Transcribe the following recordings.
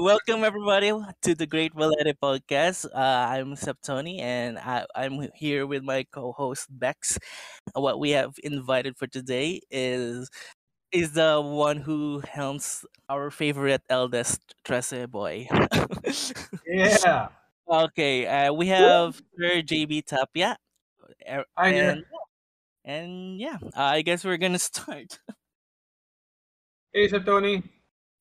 Welcome everybody to the Great Balete podcast. Uh, I'm Septoni and I, I'm here with my co-host Bex. What we have invited for today is is the one who helms our favorite eldest Trese boy. Yeah. okay, uh, we have Sir JB Tapia, uh, Hi and and yeah, I guess we're gonna start. Hey, Sir Tony.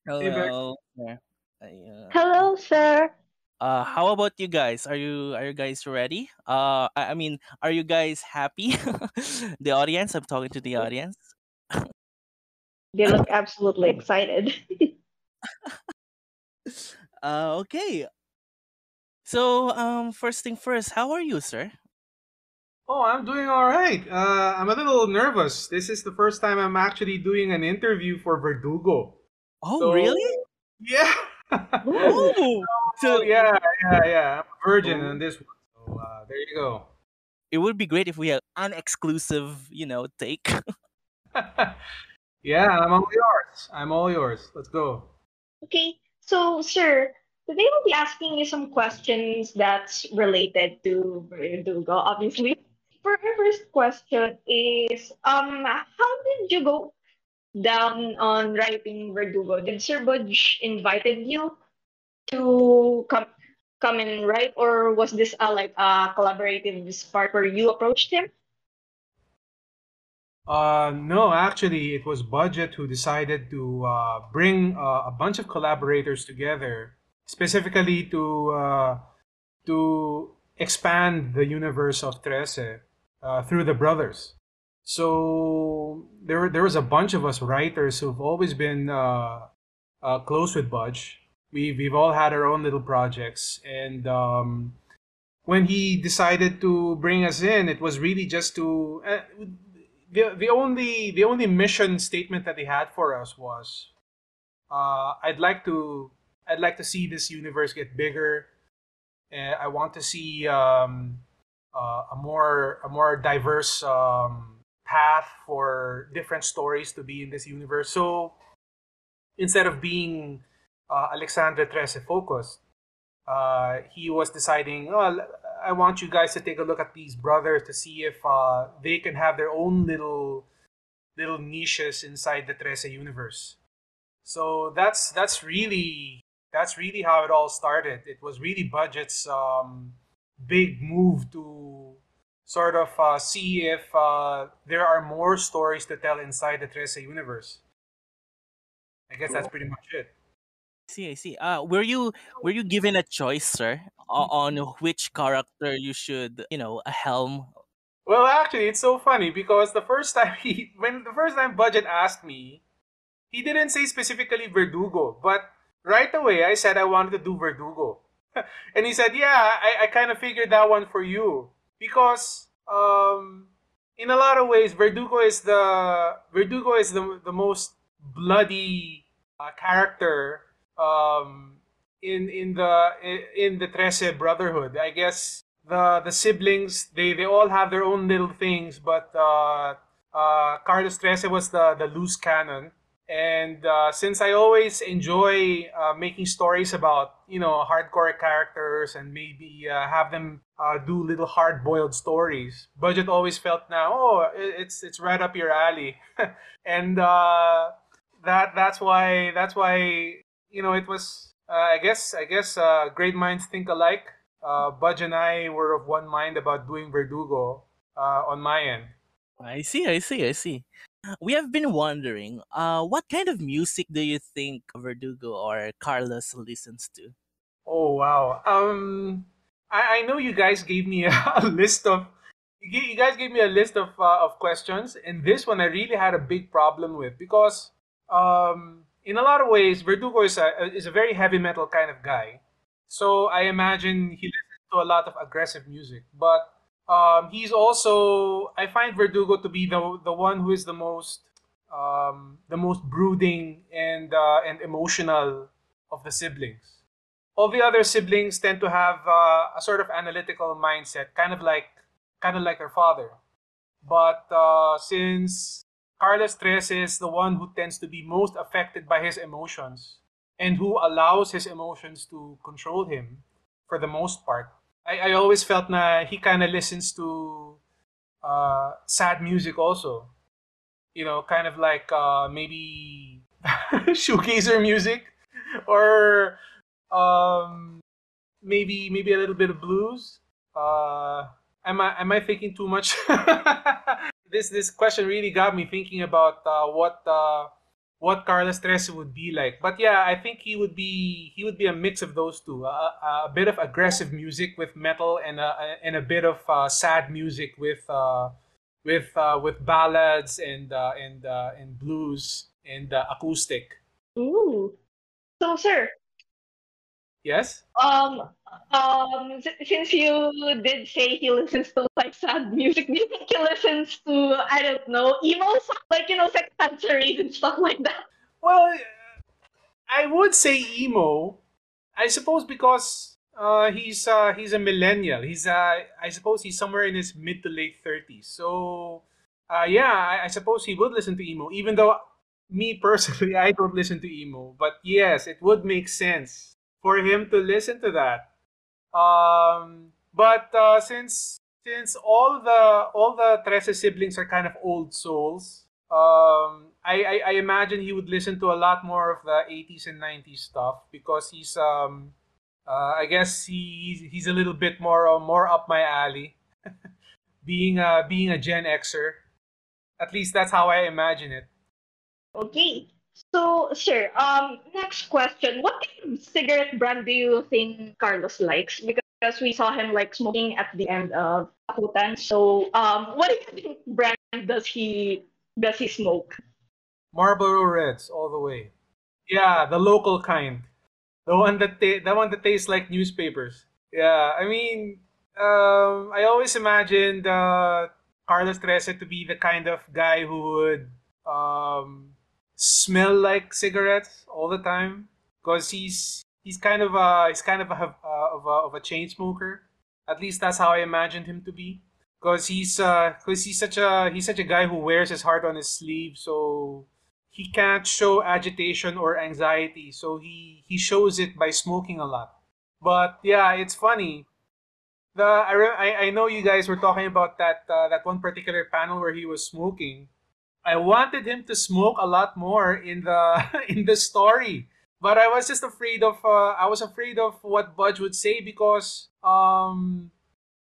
Hey, Bex. Hello. Yeah. Uh, Hello, sir. Uh, how about you guys? Are you are you guys ready? Uh, I, I mean, are you guys happy? the audience. I'm talking to the audience. They look absolutely excited. Uh, okay. So, um, first thing first, how are you, sir? Oh, I'm doing all right. Uh, I'm a little nervous. This is the first time I'm actually doing an interview for Verdugo. Oh, So, really? yeah. Ooh. Oh, so, so yeah, yeah, yeah. I'm a virgin oh, on this one. So, uh, there you go. it would be great if we had an exclusive, you know, take. yeah, I'm all yours. I'm all yours. Let's go. Okay, so, sir, today we'll be asking you some questions that's related to Verdugo, obviously. For our first question is, um, how did you go down on writing Verdugo? Did Sir Budge invited you to come come and write, or was this a like a collaborative spark where you approached him? Uh, no, actually, it was Budget who decided to uh, bring uh, a bunch of collaborators together, specifically to uh, to expand the universe of Trese uh, through the brothers. So there, there was a bunch of us writers who've always been uh, uh, close with Budge. We, we've all had our own little projects, and um, when he decided to bring us in, it was really just to uh, the the only the only mission statement that they had for us was uh, I'd like to I'd like to see this universe get bigger. Uh, I want to see um, uh, a more a more diverse um, path for different stories to be in this universe. So instead of being uh, Alexandra Trese uh, he was deciding, oh, I want you guys to take a look at these brothers to see if uh, they can have their own little little niches inside the Trese universe. So that's that's really that's really how it all started. It was really Budget's um, big move to sort of uh, see if uh, there are more stories to tell inside the Trese universe. I guess that's pretty much it. I see, I see. Uh, were you were you given a choice, sir, o- on which character you should, you know, a helm? Well, actually, it's so funny because the first time he, when the first time Budget asked me, he didn't say specifically Verdugo, but right away I said I wanted to do Verdugo, and he said, "Yeah, I, I kind of figured that one for you because um, in a lot of ways, Verdugo is the Verdugo is the the most bloody uh, character um, in in the in the Trese Brotherhood. I guess the the siblings they they all have their own little things, but uh, uh, Carlos Trese was the the loose cannon. And uh, since I always enjoy uh, making stories about you know hardcore characters and maybe uh, have them uh, do little hard-boiled stories, Budget always felt now oh it's it's right up your alley, and uh, that that's why that's why you know it was uh, I guess I guess great minds think alike. Budge and I were of one mind about doing Verdugo on my end. I see, I see, I see. We have been wondering, uh, what kind of music do you think Verdugo or Carlos listens to? Oh wow. Um, I, I know you guys gave me a, list of you you guys gave me a list of uh, of questions, and this one I really had a big problem with because um, in a lot of ways, Verdugo is a is a very heavy metal kind of guy. So I imagine he listens to a lot of aggressive music, but um, he's also I find Verdugo to be the the one who is the most um, the most brooding and uh, and emotional of the siblings all the other siblings tend to have uh, a sort of analytical mindset, kind of like kind of like their father. But uh, since Carlos Trese is the one who tends to be most affected by his emotions, and who allows his emotions to control him for the most part. I, I always felt na he kind of listens to uh, sad music also. You know, kind of like uh, maybe shoegazer music or um, maybe maybe a little bit of blues. Uh, am I am I thinking too much? this this question really got me thinking about uh, what uh, what Carlos Trese would be like. But yeah, I think he would be he would be a mix of those two. a bit of aggressive music with metal and a, and a bit of uh, sad music with uh, with uh, with ballads and uh, and uh, and blues and acoustic. Ooh. So sir, Yes. Um, um, since you did say he listens to like sad music, do you think he listens to I don't know emo like you know sex sensories and stuff like that? Well, I would say emo. I suppose because uh, he's uh, he's a millennial. He's uh, I suppose he's somewhere in his mid to late thirties. So uh, yeah, I, I suppose he would listen to emo, even though me personally I don't listen to emo. But yes, it would make sense for him to listen to that. Um, but uh, since since all the all the Trese siblings are kind of old souls, um, I, I, I imagine he would listen to a lot more of the 80s and 90s stuff because he's um uh, I guess he, he's a little bit more uh, more up my alley, being a being a Gen Xer. At least that's how I imagine it. Okay. So, sir, um, next question. What kind of cigarette brand do you think Carlos likes? Because we saw him like smoking at the end of Takutan. So, um, what do you think brand does he does he smoke? Marlboro Reds all the way. Yeah, the local kind. The one that ta- the one that tastes like newspapers. Yeah, I mean, um, I always imagined uh, Carlos Trese to be the kind of guy who would um, smell like cigarettes all the time because he's he's kind of a he's kind of a, uh, of a of a chain smoker. At least that's how I imagined him to be. Because he's uh, cause he's such a he's such a guy who wears his heart on his sleeve, so he can't show agitation or anxiety. So he he shows it by smoking a lot. But yeah, it's funny. The I, I know you guys were talking about that uh, that one particular panel where he was smoking I wanted him to smoke a lot more in the in the story, but I was just afraid of uh, I was afraid of what Budge would say because um,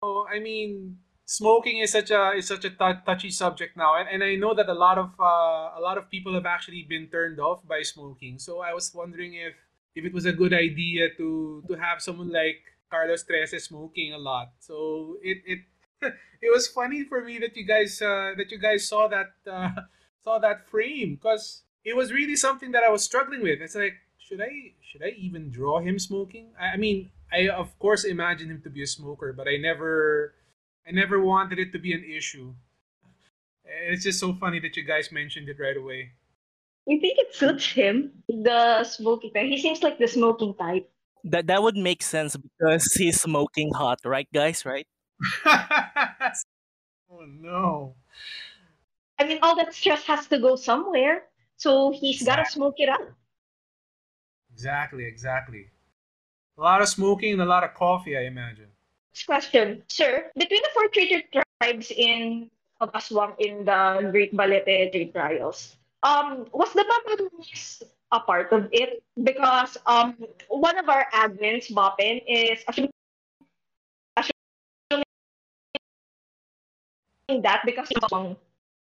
oh, I mean smoking is such a is such a t- touchy subject now, and, and I know that a lot of uh, a lot of people have actually been turned off by smoking. So I was wondering if if it was a good idea to to have someone like Carlos Trese smoking a lot. So it it it was funny for me that you guys uh, that you guys saw that uh, saw that frame because it was really something that I was struggling with. It's like should I should I even draw him smoking? I, I mean, I of course imagine him to be a smoker, but I never I never wanted it to be an issue. It's just so funny that you guys mentioned it right away. You think it suits him, the smoking type? He seems like the smoking type. That that would make sense because he's smoking hot, right, guys? Right? oh no. I mean, all that stress has to go somewhere. So he's exactly. got to smoke it up. Exactly, exactly. A lot of smoking and a lot of coffee, I imagine. Next question, sir. Between the four treated tribes in of Aswang in the Great Balete trade trials, um, was the Papanis a part of it? Because um, one of our admins, Bopin, is that because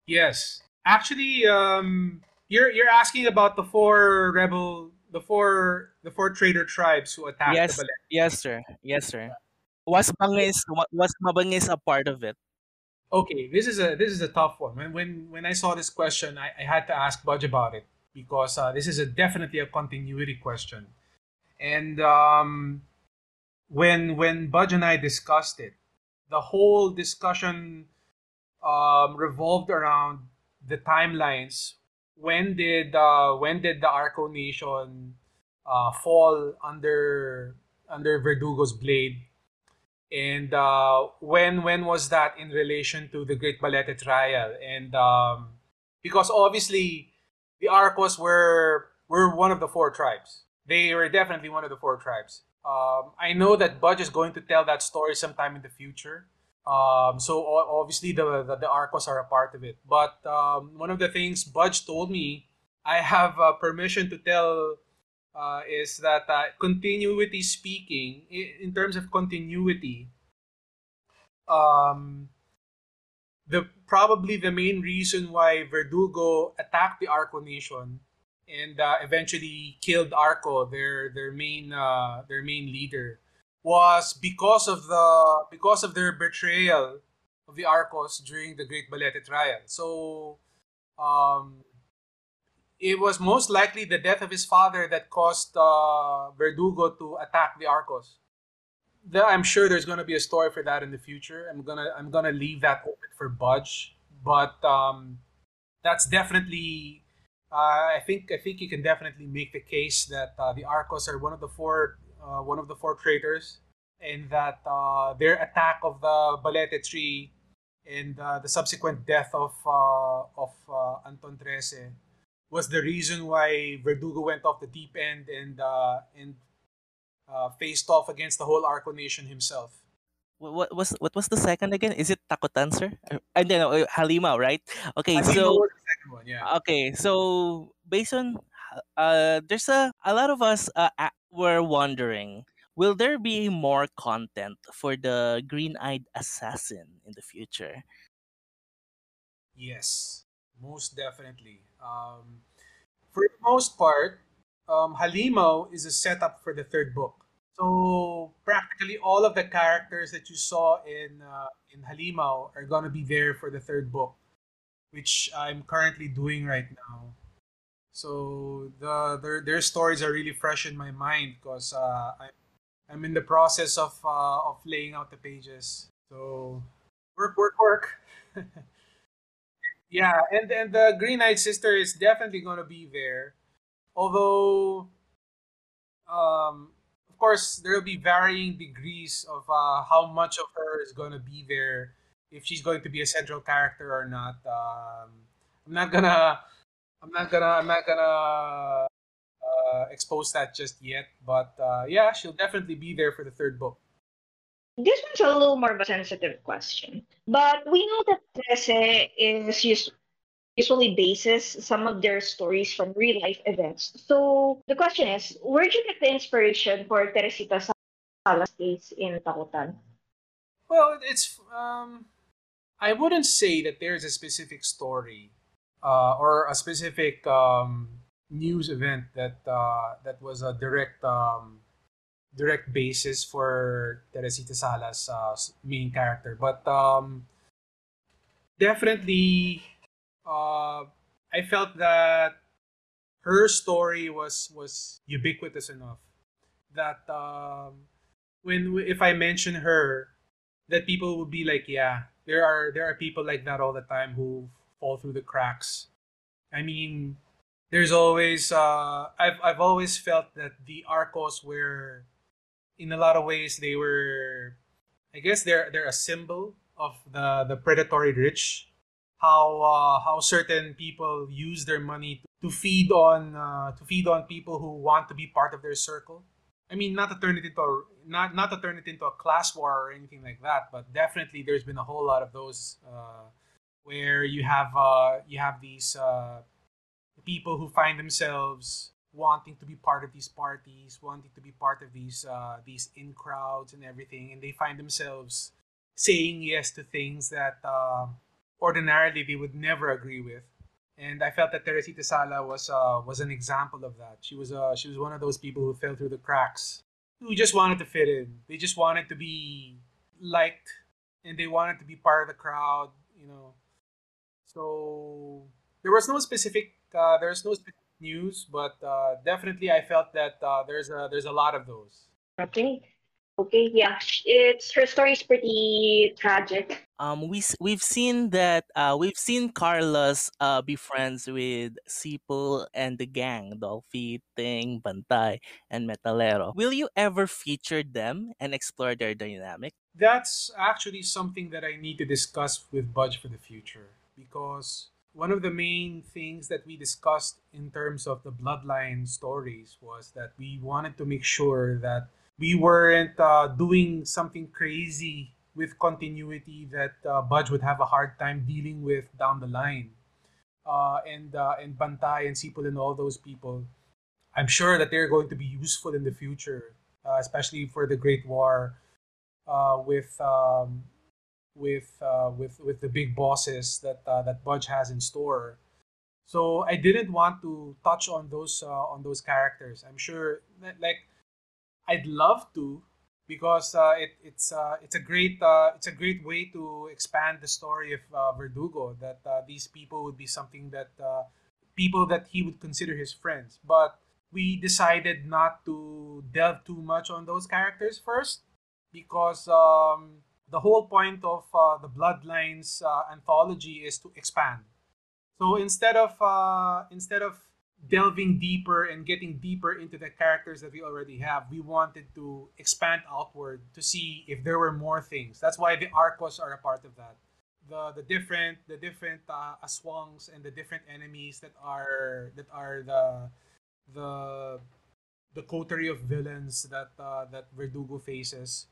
Yes, actually, um, you're you're asking about the four rebel, the four the four trader tribes who attacked yes, the Balete. Yes, sir. Yes, sir. Was Bangis was Mabangis a part of it? Okay, this is a this is a tough one. When when when I saw this question, I, I had to ask Budge about it because uh, this is a definitely a continuity question. And um, when when Budge and I discussed it, the whole discussion um, revolved around the timelines. When did uh, when did the Arco Nation uh, fall under under Verdugo's blade? And uh, when when was that in relation to the Great Balete trial? And um, because obviously the Arcos were were one of the four tribes. they were definitely one of the four tribes. Um, I know that Budge is going to tell that story sometime in the future. Um, so obviously the, the, the Arcos are a part of it. But um, one of the things Budge told me, I have uh, permission to tell, uh, is that uh, continuity speaking, in terms of continuity, um, the probably the main reason why Verdugo attacked the Arco Nation and uh, eventually killed Arco, their their main uh, their main leader, was because of the because of their betrayal of the Arcos during the Great Balete trial. So, um, it was most likely the death of his father that caused uh, Verdugo to attack the Arcos. The, I'm sure there's gonna be a story for that in the future. I'm gonna I'm gonna leave that open for Budge, but um, that's definitely uh, I think I think you can definitely make the case that uh, the Arcos are one of the four uh, one of the four traitors, and that uh, their attack of the Balete tree and uh, the subsequent death of uh, of Anton Trese was the reason why Verdugo went off the deep end and and faced off against the whole Arco nation himself. What, what was what was the second again? Is it Takutan, sir? And then uh, Halimaw, right? Okay, Halimaw so was the second one, yeah. okay, so based on uh, there's a a lot of us uh, were wondering, will there be more content for the green-eyed assassin in the future? Yes, most definitely. Um, for the most part, um, Halimaw is a setup for the third book. So practically all of the characters that you saw in uh, in Halimaw are gonna be there for the third book, which I'm currently doing right now. So the their, their stories are really fresh in my mind because uh, I, I'm in the process of uh, of laying out the pages. So work, work, work. yeah, and and the Green Eyed Sister is definitely gonna be there, although um of course, there will be varying degrees of uh, how much of her is going to be there, if she's going to be a central character or not. Um, I'm not gonna, I'm not gonna, I'm not gonna uh, expose that just yet. But uh, yeah, she'll definitely be there for the third book. This one's a little more of a sensitive question, but we know that Trese is usually bases some of their stories from real life events. So the question is, where did you get the inspiration for Teresita Sala's case in Takutan? Well, it's um, I wouldn't say that there's a specific story uh, or a specific um, news event that uh, that was a direct um, direct basis for Teresita Sala's uh, main character, but um, definitely uh, I felt that her story was was ubiquitous enough that um, when if I mention her, that people would be like, yeah, there are there are people like that all the time who fall through the cracks. I mean, there's always uh, I've I've always felt that the Arcos were, in a lot of ways, they were, I guess they're they're a symbol of the the predatory rich how uh, how certain people use their money to feed on uh, to feed on people who want to be part of their circle. I mean, not to turn it into a, not not to turn it into a class war or anything like that, but definitely there's been a whole lot of those uh, where you have uh, you have these uh, people who find themselves wanting to be part of these parties, wanting to be part of these uh, these in crowds and everything, and they find themselves saying yes to things that ordinarily they would never agree with. And I felt that Teresita Sala was uh, was an example of that. She was uh, she was one of those people who fell through the cracks, who just wanted to fit in. They just wanted to be liked, and they wanted to be part of the crowd. You know, so there was no specific uh, there's no specific news, but uh, definitely I felt that uh, there's a there's a lot of those. Okay, okay, yeah, it's her story is pretty tragic um we we've seen that uh we've seen Carlos uh be friends with Sipul and the gang, Dolphy, Ting, Bantay, and Metalero. Will you ever feature them and explore their dynamic? That's actually something that I need to discuss with Budge for the future because one of the main things that we discussed in terms of the bloodline stories was that we wanted to make sure that we weren't uh, doing something crazy with continuity that uh, Budge would have a hard time dealing with down the line. Uh, and uh, and Bantay and Sipul and all those people, I'm sure that they're going to be useful in the future, uh, especially for the Great War, uh, with um, with uh, with with the big bosses that uh, that Budge has in store. So I didn't want to touch on those uh, on those characters. I'm sure like I'd love to because uh, it, it's uh, it's a great uh, it's a great way to expand the story of Verdugo. That these people would be something that people that he would consider his friends. But we decided not to delve too much on those characters first because um, the whole point of uh, the Bloodlines uh, anthology is to expand. So instead of uh, instead of delving deeper and getting deeper into the characters that we already have, we wanted to expand outward to see if there were more things. That's why the Arcos are a part of that. The the different the different uh, aswangs and the different enemies that are that are the the the coterie of villains that uh, that Verdugo faces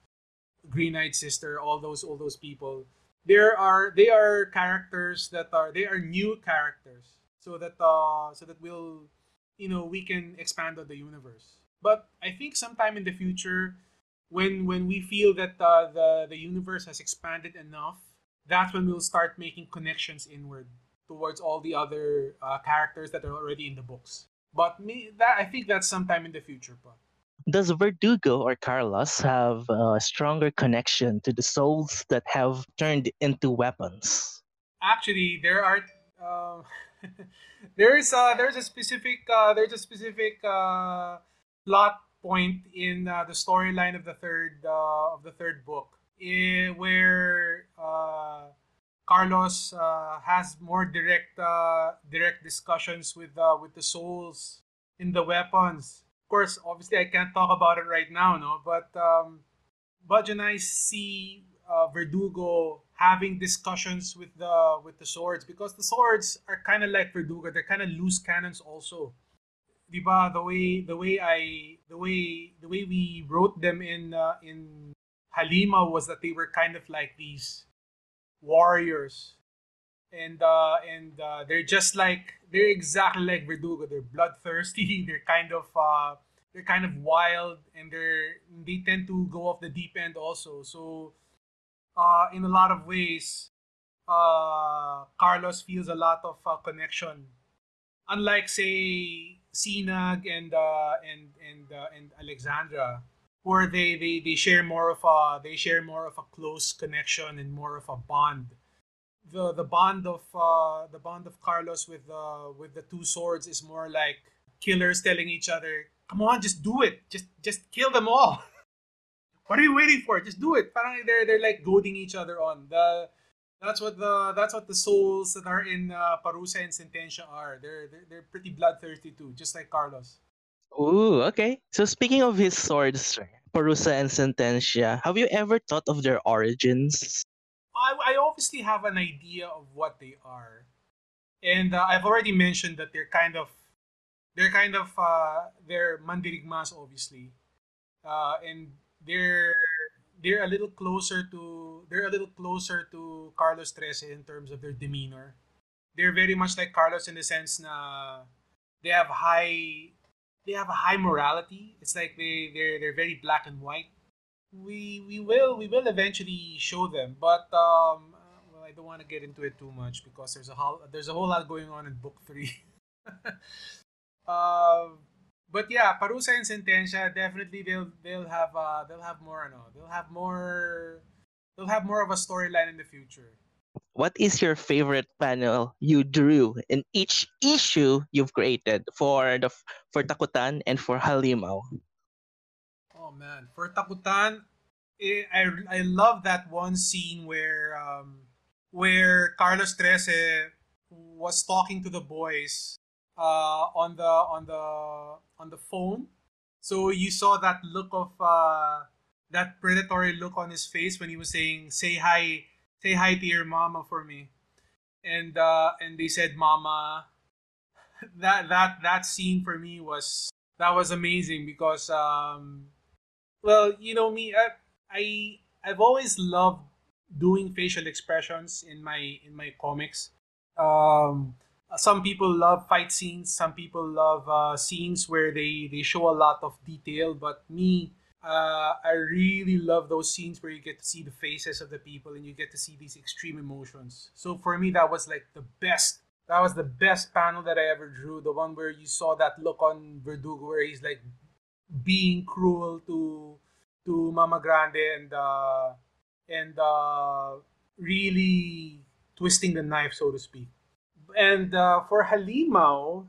Green Knight Sister, all those all those people. There are they are characters that are they are new characters, so that uh so that we'll you know we can expand on the universe. But I think sometime in the future, when when we feel that uh, the the universe has expanded enough, that's when we'll start making connections inward towards all the other uh, characters that are already in the books. But me, that I think that's sometime in the future, but does Verdugo or Carlos have a stronger connection to the souls that have turned into weapons? Actually, there are uh, there's uh, there's a specific uh, there's a specific uh, plot point in uh, the storyline of the third uh, of the third book eh, where Carlos uh, has more direct uh, direct discussions with uh, with the souls in the weapons of course, obviously, I can't talk about it right now, no. But um, Budge and I see uh, Verdugo having discussions with the with the swords because the swords are kind of like Verdugo. They're kind of loose cannons, also. Diba, the way the way I the way the way we wrote them in uh, in Halimaw was that they were kind of like these warriors and uh, and uh, they're just like they're exactly like Verdugo. They're bloodthirsty. They're kind of uh, they're kind of wild, and they're they tend to go off the deep end also. So, uh, in a lot of ways, uh, Carlos feels a lot of uh, connection. Unlike say Sinag and uh, and and uh, and Alexandra, where they, they they share more of a they share more of a close connection and more of a bond the the bond of uh, the bond of Carlos with uh, with the two swords is more like killers telling each other, "Come on, just do it. Just just kill them all. what are you waiting for? Just do it." Parang they're they're like goading each other on. The that's what the that's what the souls that are in uh, Parusa and Sentencia are. They're, they're they're pretty bloodthirsty too, just like Carlos. Ooh, okay. So speaking of his swords, Parusa and Sentencia, have you ever thought of their origins? Obviously have an idea of what they are, and uh, I've already mentioned that they're kind of they're kind of uh, they're mandirigmas obviously, uh, and they're they're a little closer to they're a little closer to Carlos Trese in terms of their demeanor. They're very much like Carlos in the sense na they have high they have a high morality. It's like they they're they're very black and white we we will we will eventually show them, but um, I don't want to get into it too much because there's a whole there's a whole lot going on in book three. uh, but yeah, Parusa and Sentencia definitely they'll they'll have uh, they'll have more no they'll have more they'll have more of a storyline in the future. What is your favorite panel you drew in each issue you've created for the for Takutan and for Halimaw? Oh man, for Takutan, it, I I love that one scene where um where Carlos Trese was talking to the boys uh on the on the on the phone. So you saw that look of uh that predatory look on his face when he was saying say hi say hi to your mama for me. and uh, and they said "Mama." That that that scene for me was that was amazing because um, well, you know me, I, I I've always loved doing facial expressions in my in my comics. Um, some people love fight scenes. Some people love uh, scenes where they they show a lot of detail. But me, uh, I really love those scenes where you get to see the faces of the people and you get to see these extreme emotions. So for me, that was like the best. That was the best panel that I ever drew. The one where you saw that look on Verdugo, where he's like being cruel to to Mama Grande and uh, and uh, really twisting the knife, so to speak. And uh, for Halimaw,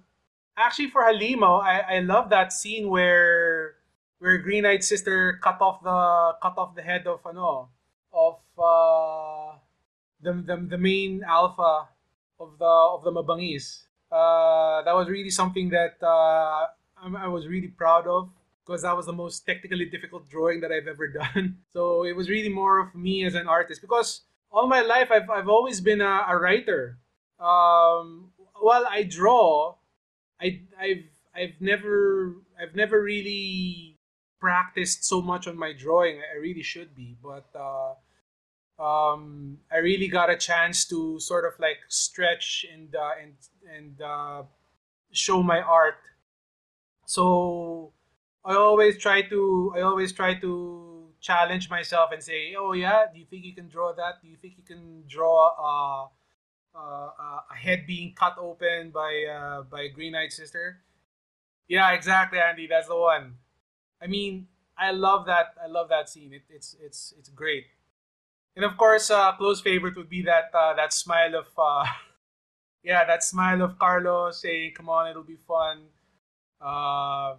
actually for Halimaw, I, I love that scene where where Green Knight's sister cut off the cut off the head of ano of uh, the, the the main alpha of the of the Mabangis. Uh, that was really something that uh, I, I was really proud of because that was the most technically difficult drawing that I've ever done. So it was really more of me as an artist because all my life I've, I've always been a, a writer. Um, while I draw, I, I've I've never I've never really practiced so much on my drawing. I really should be, but uh, um, I really got a chance to sort of like stretch and uh, and and uh, show my art. So I always try to I always try to challenge myself and say, "Oh yeah, do you think you can draw that? Do you think you can draw uh, uh, a head being cut open by uh, by Green Knight's sister?" Yeah, exactly, Andy. That's the one. I mean, I love that. I love that scene. It, it's it's it's great. And of course, uh, close favorite would be that uh, that smile of uh, yeah, that smile of Carlos saying, "Come on, it'll be fun." Uh,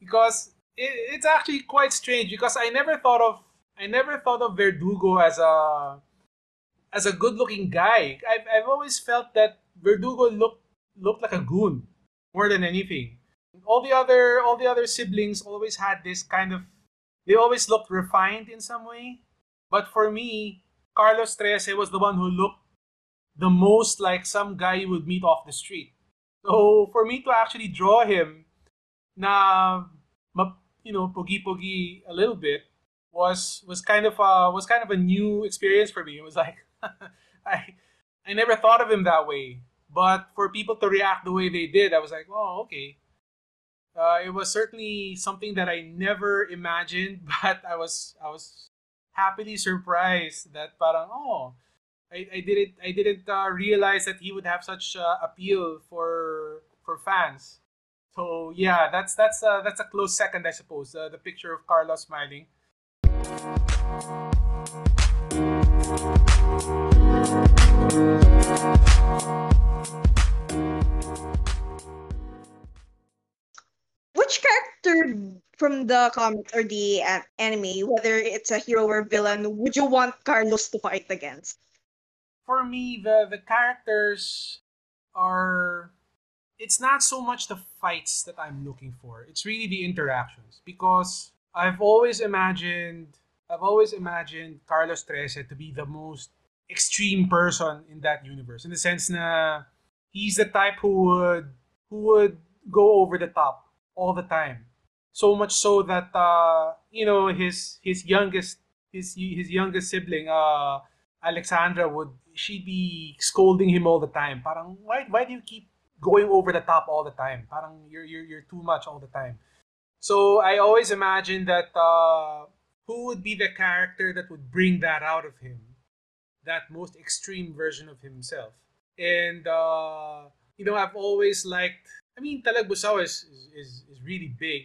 because it, it's actually quite strange because I never thought of I never thought of Verdugo as a as a good looking guy. I've, I've always felt that Verdugo looked looked like a goon more than anything. All the other all the other siblings always had this kind of they always looked refined in some way. But for me, Carlos Trese was the one who looked the most like some guy you would meet off the street. So for me to actually draw him na you know pogi pogi a little bit was was kind of a was kind of a new experience for me. It was like I I never thought of him that way, but for people to react the way they did, I was like, oh okay. Uh, it was certainly something that I never imagined, but I was I was happily surprised that parang oh I, I didn't I didn't uh, realize that he would have such uh, appeal for for fans. So yeah, that's that's uh, that's a close second, I suppose. Uh, the picture of Carlos smiling. Which character from the comic or the uh, anime, whether it's a hero or villain, would you want Carlos to fight against? For me, the the characters are it's not so much the fights that I'm looking for. It's really the interactions because I've always imagined I've always imagined Carlos Trese to be the most extreme person in that universe in the sense na he's the type who would who would go over the top all the time. So much so that uh, you know his his youngest his his youngest sibling uh Alexandra would she'd be scolding him all the time. Parang why why do you keep going over the top all the time. Parang you're you're you're too much all the time. So I always imagine that uh, who would be the character that would bring that out of him, that most extreme version of himself. And uh, you know, I've always liked. I mean, Talagbusao is, is is really big.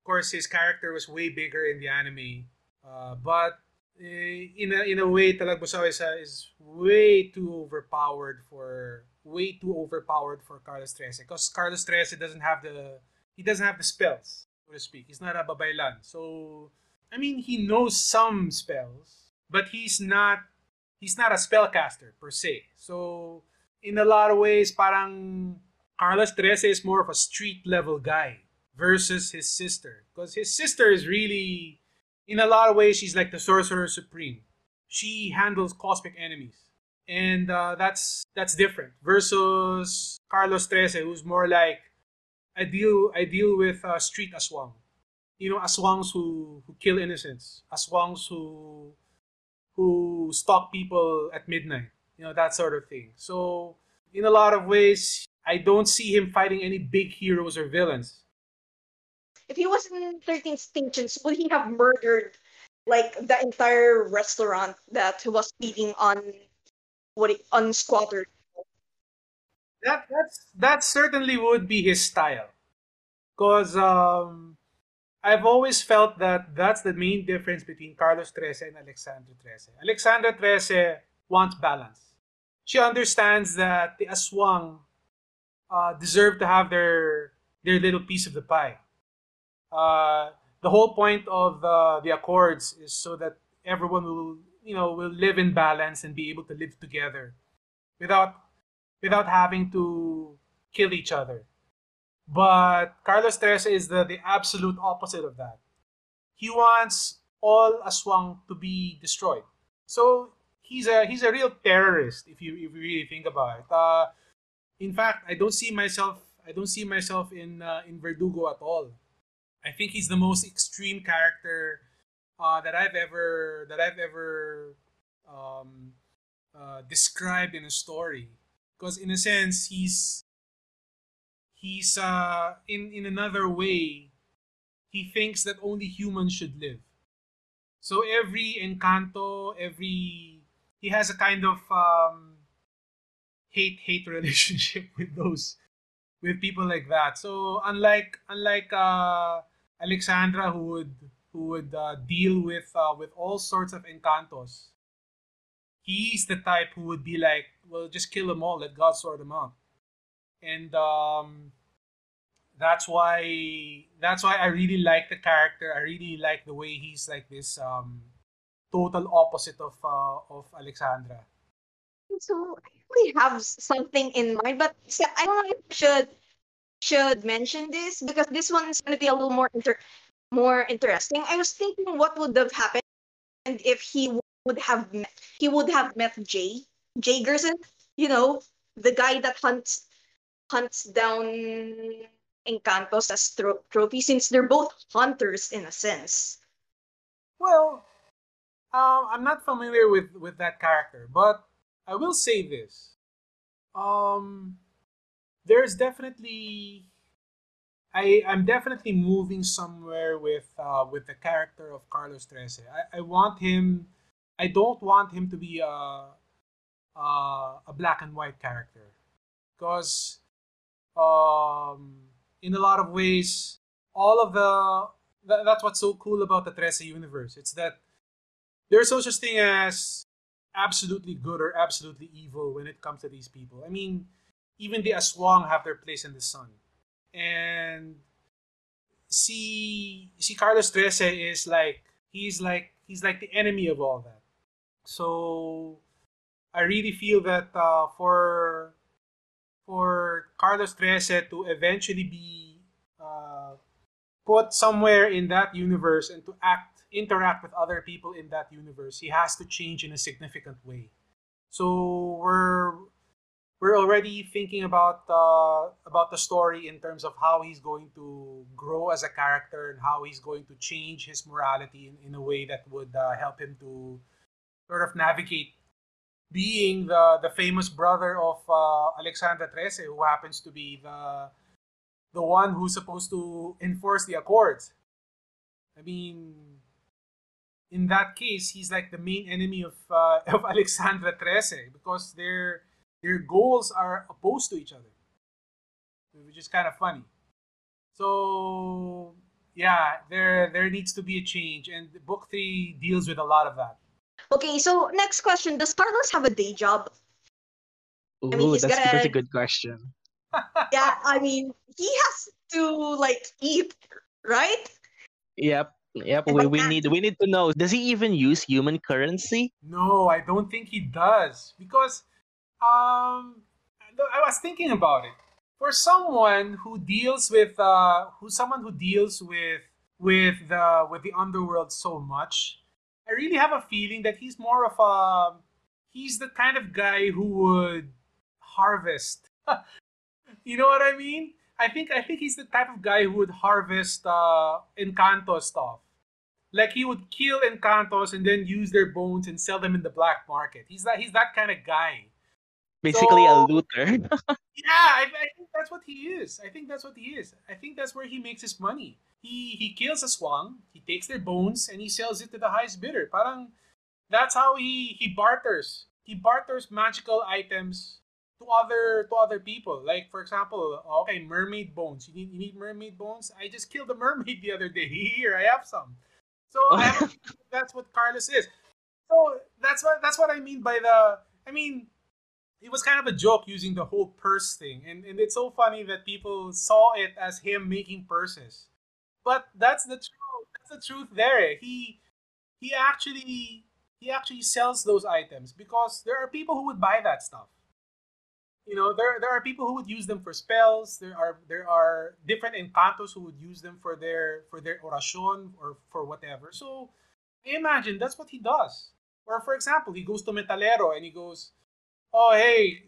Of course, his character was way bigger in the anime, uh, but eh, in a in a way, Talagbusao is, uh, is way too overpowered for way too overpowered for Carlos Trese because Carlos Trese doesn't have the he doesn't have the spells, so to speak. He's not a babaylan. So I mean he knows some spells, but he's not he's not a spellcaster per se. So in a lot of ways, parang Carlos Trese is more of a street level guy versus his sister. Because his sister is really in a lot of ways she's like the sorcerer supreme. She handles cosmic enemies and uh, that's that's different versus Carlos Trese, who's more like I deal I deal with uh, street aswang, you know, aswangs who who kill innocents, aswangs who who stalk people at midnight, you know, that sort of thing. So in a lot of ways, I don't see him fighting any big heroes or villains. If he was in 13 Stations, would he have murdered like the entire restaurant that was feeding on what it, on? That that's that certainly would be his style, because um, I've always felt that that's the main difference between Carlos Trese and Alexandra Trese. Alexandra Trese wants balance. She understands that the Aswang uh, deserve to have their their little piece of the pie. Uh, the whole point of the, the accords is so that everyone will you know will live in balance and be able to live together without without having to kill each other. But Carlos Trese is the, the absolute opposite of that. He wants all Aswang to be destroyed. So he's a he's a real terrorist if you if you really think about it. Uh, in fact, I don't see myself I don't see myself in uh, in Verdugo at all. I think he's the most extreme character uh, that I've ever that I've ever um, uh, described in a story. Because in a sense, he's he's uh, in in another way, he thinks that only humans should live. So every encanto, every he has a kind of um, hate hate relationship with those with people like that. So unlike unlike uh, Alexandra, who would who would uh, deal with uh, with all sorts of encantos, he's the type who would be like, well, just kill them all, let God sort them out, and um, that's why that's why I really like the character. I really like the way he's like this um, total opposite of uh, of Alexandra. So I really have something in mind, but I don't know if should should mention this because this one is going to be a little more inter more interesting. I was thinking what would have happened and if he would have met, he would have met Jay Jay Gerson, you know, the guy that hunts hunts down Encantos as tro- trophy since they're both hunters in a sense. Well, um, I'm not familiar with with that character, but I will say this. Um, there's definitely I I'm definitely moving somewhere with uh, with the character of Carlos Trese. I, I want him. I don't want him to be a a, a black and white character, because um, in a lot of ways, all of the that, that's what's so cool about the Trese universe. It's that there's no such thing as absolutely good or absolutely evil when it comes to these people. I mean, even the Aswang have their place in the sun. And see see Carlos Trese is like he's like he's like the enemy of all that. So I really feel that uh, for for Carlos Trese to eventually be uh, put somewhere in that universe and to act interact with other people in that universe, he has to change in a significant way. So we're we're already thinking about uh, about the story in terms of how he's going to grow as a character and how he's going to change his morality in, in a way that would uh, help him to sort of navigate being the the famous brother of uh, Alexandra Trese, who happens to be the the one who's supposed to enforce the accords. I mean, in that case, he's like the main enemy of uh, of Alexandra Trese because they're their goals are opposed to each other, which is kind of funny. So yeah, there there needs to be a change, and book three deals with a lot of that. Okay, so next question: Does Carlos have a day job? Ooh, I mean, that's, gonna... that's a good question. yeah, I mean, he has to like eat, right? Yep. Yep, we, we need we need to know. Does he even use human currency? No, I don't think he does because um, I was thinking about it. For someone who deals with, uh, who someone who deals with with the with the underworld so much, I really have a feeling that he's more of a he's the kind of guy who would harvest. you know what I mean? I think I think he's the type of guy who would harvest uh, Encanto stuff. Like he would kill Encantos and then use their bones and sell them in the black market. He's that he's that kind of guy. Basically, So- a looter. Yeah, I, I think that's what he is. I think that's what he is. I think that's where he makes his money. He he kills aswang, he takes their bones, and he sells it to the highest bidder. Parang that's how he he barters. He barters magical items to other to other people. Like for example, okay, mermaid bones. You need you need mermaid bones. I just killed a mermaid the other day. Here, I have some. So have, that's what Carlos is. So that's what that's what I mean by the. I mean, it was kind of a joke using the whole purse thing, and and it's so funny that people saw it as him making purses. But that's the truth. That's the truth. There, he he actually he actually sells those items because there are people who would buy that stuff. You know, there there are people who would use them for spells. There are there are different encantos who would use them for their for their oracion or for whatever. So I imagine that's what he does. Or for example, he goes to Metalero and he goes, "Oh hey,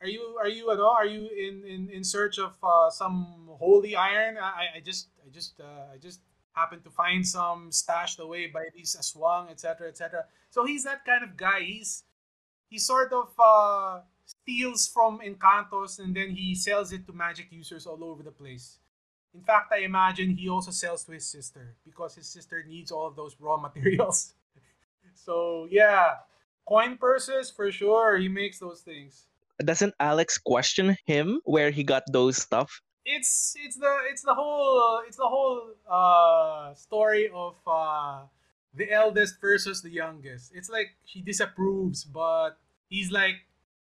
are you are you ano, are you in in in search of uh, some holy iron? I I just I just uh, I just happened to find some stashed away by these aswang, etc. etc." So he's that kind of guy. He's he sort of uh, steals from Encantos and then he sells it to magic users all over the place. In fact, I imagine he also sells to his sister because his sister needs all of those raw materials. so yeah, coin purses for sure. He makes those things. Doesn't Alex question him where he got those stuff? It's it's the it's the whole it's the whole uh story of uh the eldest versus the youngest. It's like she disapproves, but he's like,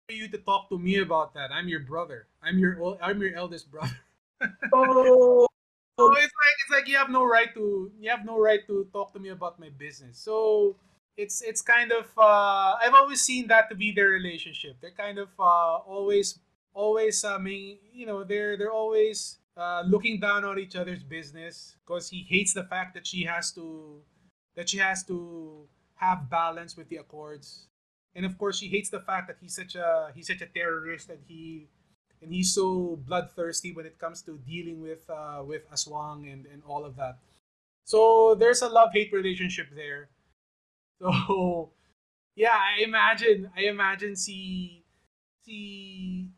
"Who you to talk to me about that? I'm your brother. I'm your I'm your eldest brother." Oh. So it's like it's like you have no right to you have no right to talk to me about my business. So it's it's kind of uh, I've always seen that to be their relationship. They're kind of uh, always always I mean you know they're they're always uh, looking down on each other's business because he hates the fact that she has to that she has to have balance with the accords, and of course she hates the fact that he's such a he's such a terrorist and he and he's so bloodthirsty when it comes to dealing with uh, with Aswang and, and all of that. So there's a love hate relationship there. So yeah, I imagine I imagine see see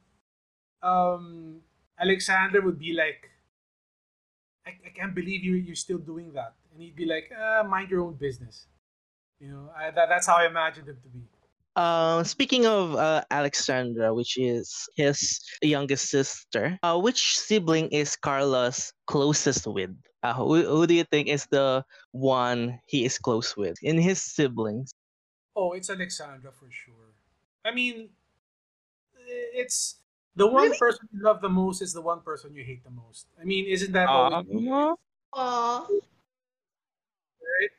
um Alexandra would be like I, I can't believe you you're still doing that. And he'd be like, uh, mind your own business. You know, I, that, that's how I imagined him to be. Um, speaking of uh, Alexandra, which is his youngest sister, uh, which sibling is Carlos closest with? Uh, who, who do you think is the one he is close with in his siblings? Oh, it's Alexandra for sure. I mean, it's the one Really? person you love the most is the one person you hate the most. I mean, isn't that always, Uh, Aw. right?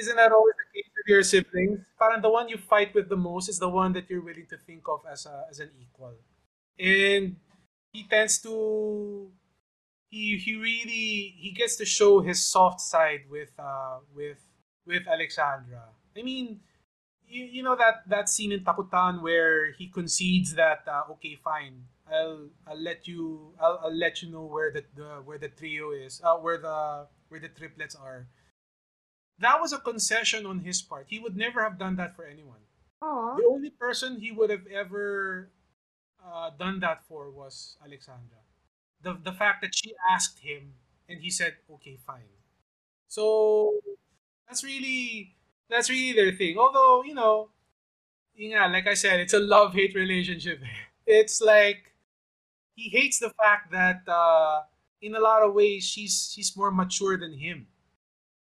Isn't that always the case with your siblings? Parang the one you fight with the most is the one that you're willing to think of as a as an equal, and he tends to he he really he gets to show his soft side with uh with with Alexandra. I mean, you, you know that that scene in Takutan where he concedes that uh, okay fine I'll I'll let you I'll, I'll let you know where the, the where the trio is uh, where the where the triplets are. That was a concession on his part. He would never have done that for anyone. Aw. The only person he would have ever uh, done that for was Alexandra. The the fact that she asked him and he said okay fine. So that's really that's really their thing. Although you know, nga, like I said, it's a love hate relationship. It's like he hates the fact that uh, in a lot of ways she's she's more mature than him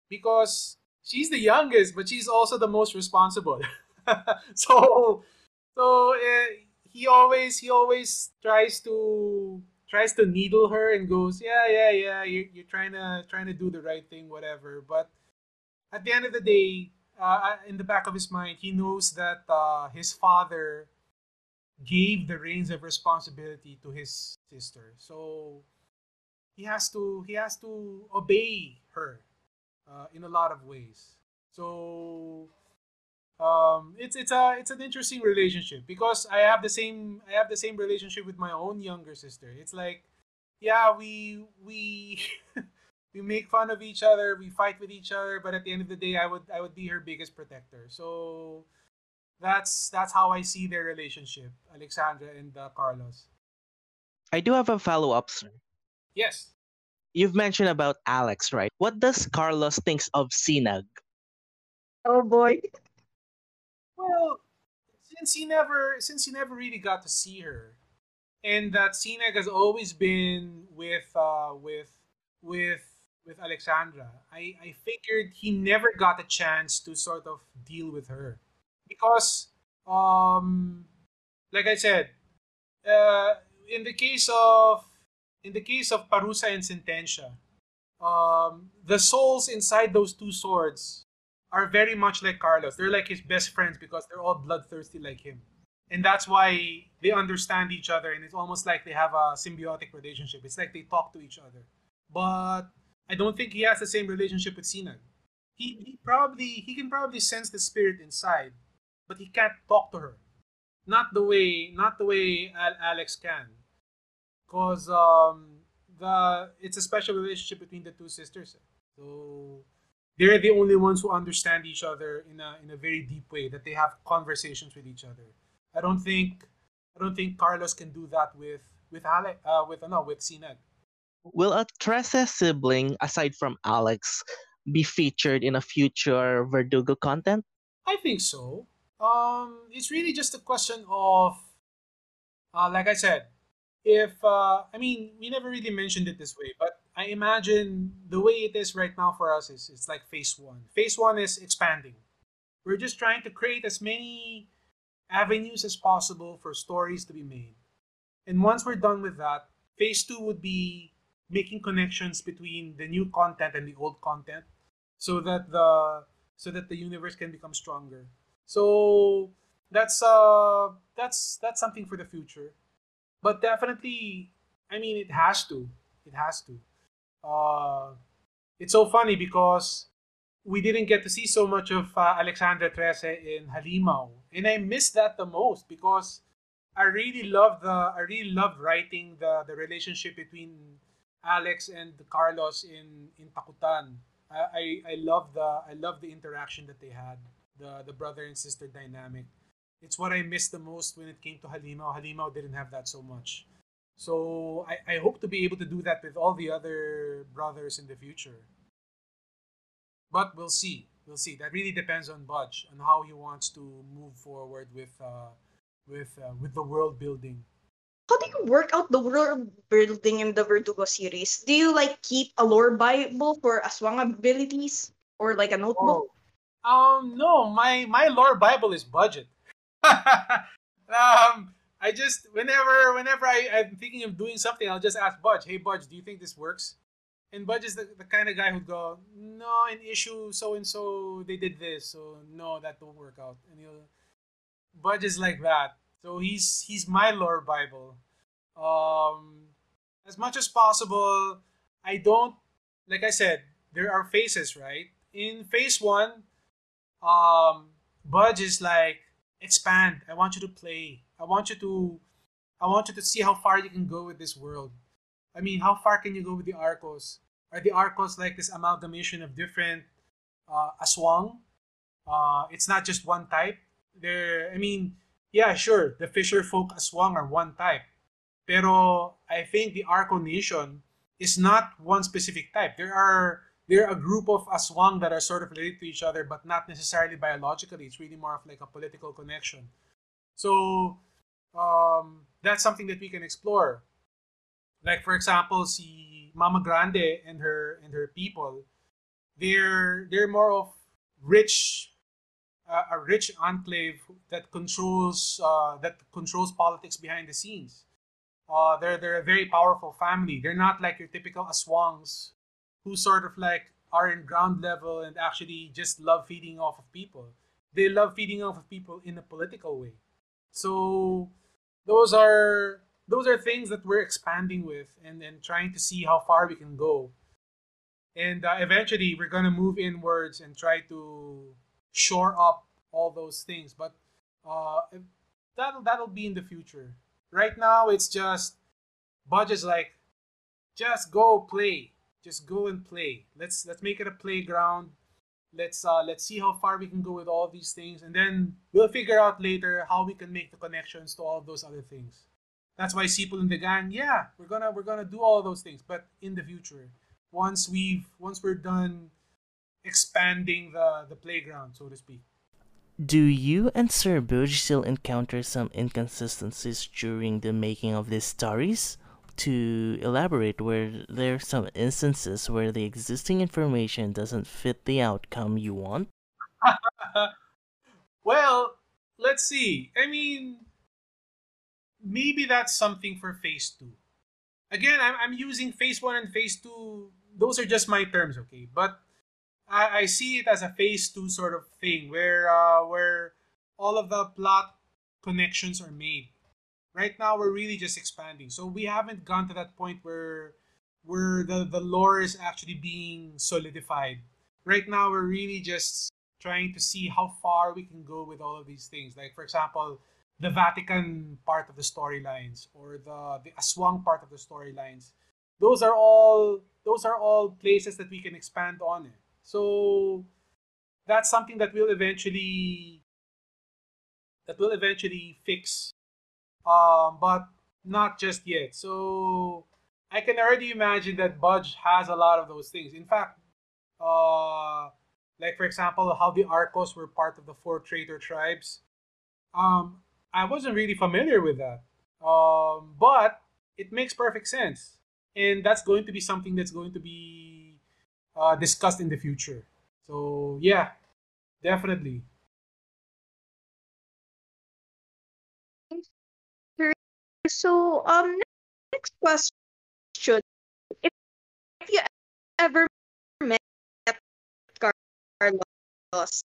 because she's the youngest, but she's also the most responsible. so so uh, he always he always tries to tries to needle her and goes yeah yeah yeah you're, you're trying to trying to do the right thing whatever. But at the end of the day uh, in the back of his mind he knows that uh, his father gave the reins of responsibility to his sister. So he has to he has to obey her uh, in a lot of ways. So um, it's it's a it's an interesting relationship because I have the same I have the same relationship with my own younger sister. It's like, yeah, we we we make fun of each other, we fight with each other, but at the end of the day, I would I would be her biggest protector. So that's that's how I see their relationship, Alexandra and uh, Carlos. I do have a follow up, sir. Yes. You've mentioned about Alex, right? What does Carlos thinks of Sinag? Oh boy. Well, since he never since he never really got to see her, and that Sinag has always been with uh with with with Alexandra, I I figured he never got a chance to sort of deal with her. Because um like I said, uh in the case of in the case of Parusa and Sentencia, um the souls inside those two swords are very much like Carlos. They're like his best friends because they're all bloodthirsty like him. And that's why they understand each other and it's almost like they have a symbiotic relationship. It's like they talk to each other. But I don't think he has the same relationship with Sinag. He, he probably he can probably sense the spirit inside, but he can't talk to her. Not the way not the way Al- Alex can. Cause um the it's a special relationship between the two sisters. So they're the only ones who understand each other in a in a very deep way that they have conversations with each other. I don't think I don't think Carlos can do that with with Alex uh, with no with Sinag. Will a Trese sibling, aside from Alex, be featured in a future Verdugo content? I think so. Um, it's really just a question of, uh, like I said, if uh, I mean we never really mentioned it this way, but I imagine the way it is right now for us is it's like phase one. Phase one is expanding. We're just trying to create as many avenues as possible for stories to be made. And once we're done with that, phase two would be making connections between the new content and the old content so that the so that the universe can become stronger. So that's uh that's that's something for the future. But definitely I mean it has to. It has to uh, it's so funny because we didn't get to see so much of uh, Alexandra Trese in Halimaw, and I miss that the most because I really love the I really loved writing the the relationship between Alex and Carlos in in Takutan. I, I, I love the I love the interaction that they had the the brother and sister dynamic. It's what I missed the most when it came to Halimaw. Halimaw didn't have that so much. So I, I hope to be able to do that with all the other brothers in the future. But we'll see. We'll see. That really depends on Budge and how he wants to move forward with uh, with uh, with the world building. How do you work out the world building in the Verdugo series? Do you like keep a lore bible for Aswang abilities or like a notebook? Oh. Um no, my my lore bible is Budge. um I just whenever whenever I, I'm thinking of doing something, I'll just ask Budge, hey Budge, do you think this works? And Budge is the, the kind of guy who'd go, No, an issue so and so they did this, so no, that don't work out. And he'll Budge is like that. So he's he's my lore Bible. Um as much as possible, I don't like I said, there are phases, right? In phase one, um Budge is like expand. I want you to play. I want you to I want you to see how far you can go with this world. I mean, how far can you go with the Arcos? Are the Arcos like this amalgamation of different uh, aswang? Uh, it's not just one type. There, I mean, yeah, sure, the Fisher folk aswang are one type, pero I think the Arco nation is not one specific type. There are they're a group of aswang that are sort of related to each other, but not necessarily biologically. It's really more of like a political connection. So um, that's something that we can explore. Like for example, see Mama Grande and her and her people, they're they're more of rich, uh, a rich enclave that controls uh, that controls politics behind the scenes. Uh, they're they're a very powerful family. They're not like your typical aswangs, who sort of like are in ground level and actually just love feeding off of people. They love feeding off of people in a political way. So those are those are things that we're expanding with and, and trying to see how far we can go. And uh, eventually, we're gonna move inwards and try to shore up all those things. But uh, that'll that'll be in the future. Right now, it's just Budge's like just go play, just go and play. Let's let's make it a playground. Let's uh, let's see how far we can go with all these things, and then we'll figure out later how we can make the connections to all those other things. That's why Sipol and the gang, yeah, we're gonna we're gonna do all those things, but in the future, once we've once we're done expanding the the playground, so to speak. Do you and Sir Budge still encounter some inconsistencies during the making of these stories? To elaborate, where there are some instances where the existing information doesn't fit the outcome you want? well, let's see. I mean, maybe that's something for phase two. Again, I'm, I'm using phase one and phase two. Those are just my terms, okay? But I, I see it as a phase two sort of thing where uh, where all of the plot connections are made. Right now, we're really just expanding, so we haven't gone to that point where where the the lore is actually being solidified. Right now, we're really just trying to see how far we can go with all of these things. Like, for example, the Vatican part of the storylines or the the Aswang part of the storylines. Those are all those are all places that we can expand on it. So that's something that will eventually that will eventually fix, um, but not just yet. So I can already imagine that Budge has a lot of those things. In fact, uh, like for example, how the Arcos were part of the four traitor tribes. Um, I wasn't really familiar with that, um, but it makes perfect sense, and that's going to be something that's going to be uh, discussed in the future. So yeah, definitely. So um, next question: If, if you ever met Carlos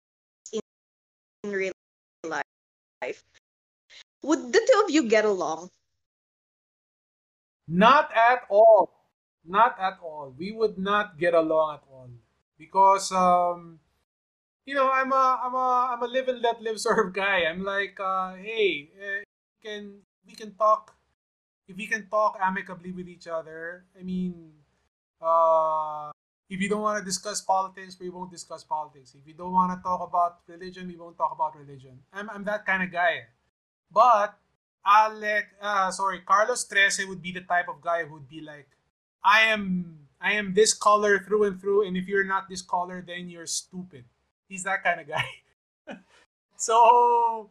in, in real life, would the two of you get along? Not at all. Not at all. We would not get along at all because um, you know I'm a I'm a I'm a live and let live sort of guy. I'm like, uh, hey, uh, can we can talk if we can talk amicably with each other. I mean, uh, if you don't want to discuss politics, we won't discuss politics. If you don't want to talk about religion, we won't talk about religion. I'm I'm that kind of guy. But Alec, uh, sorry, Carlos Trese would be the type of guy who would be like, I am I am this color through and through, and if you're not this color, then you're stupid. He's that kind of guy. so,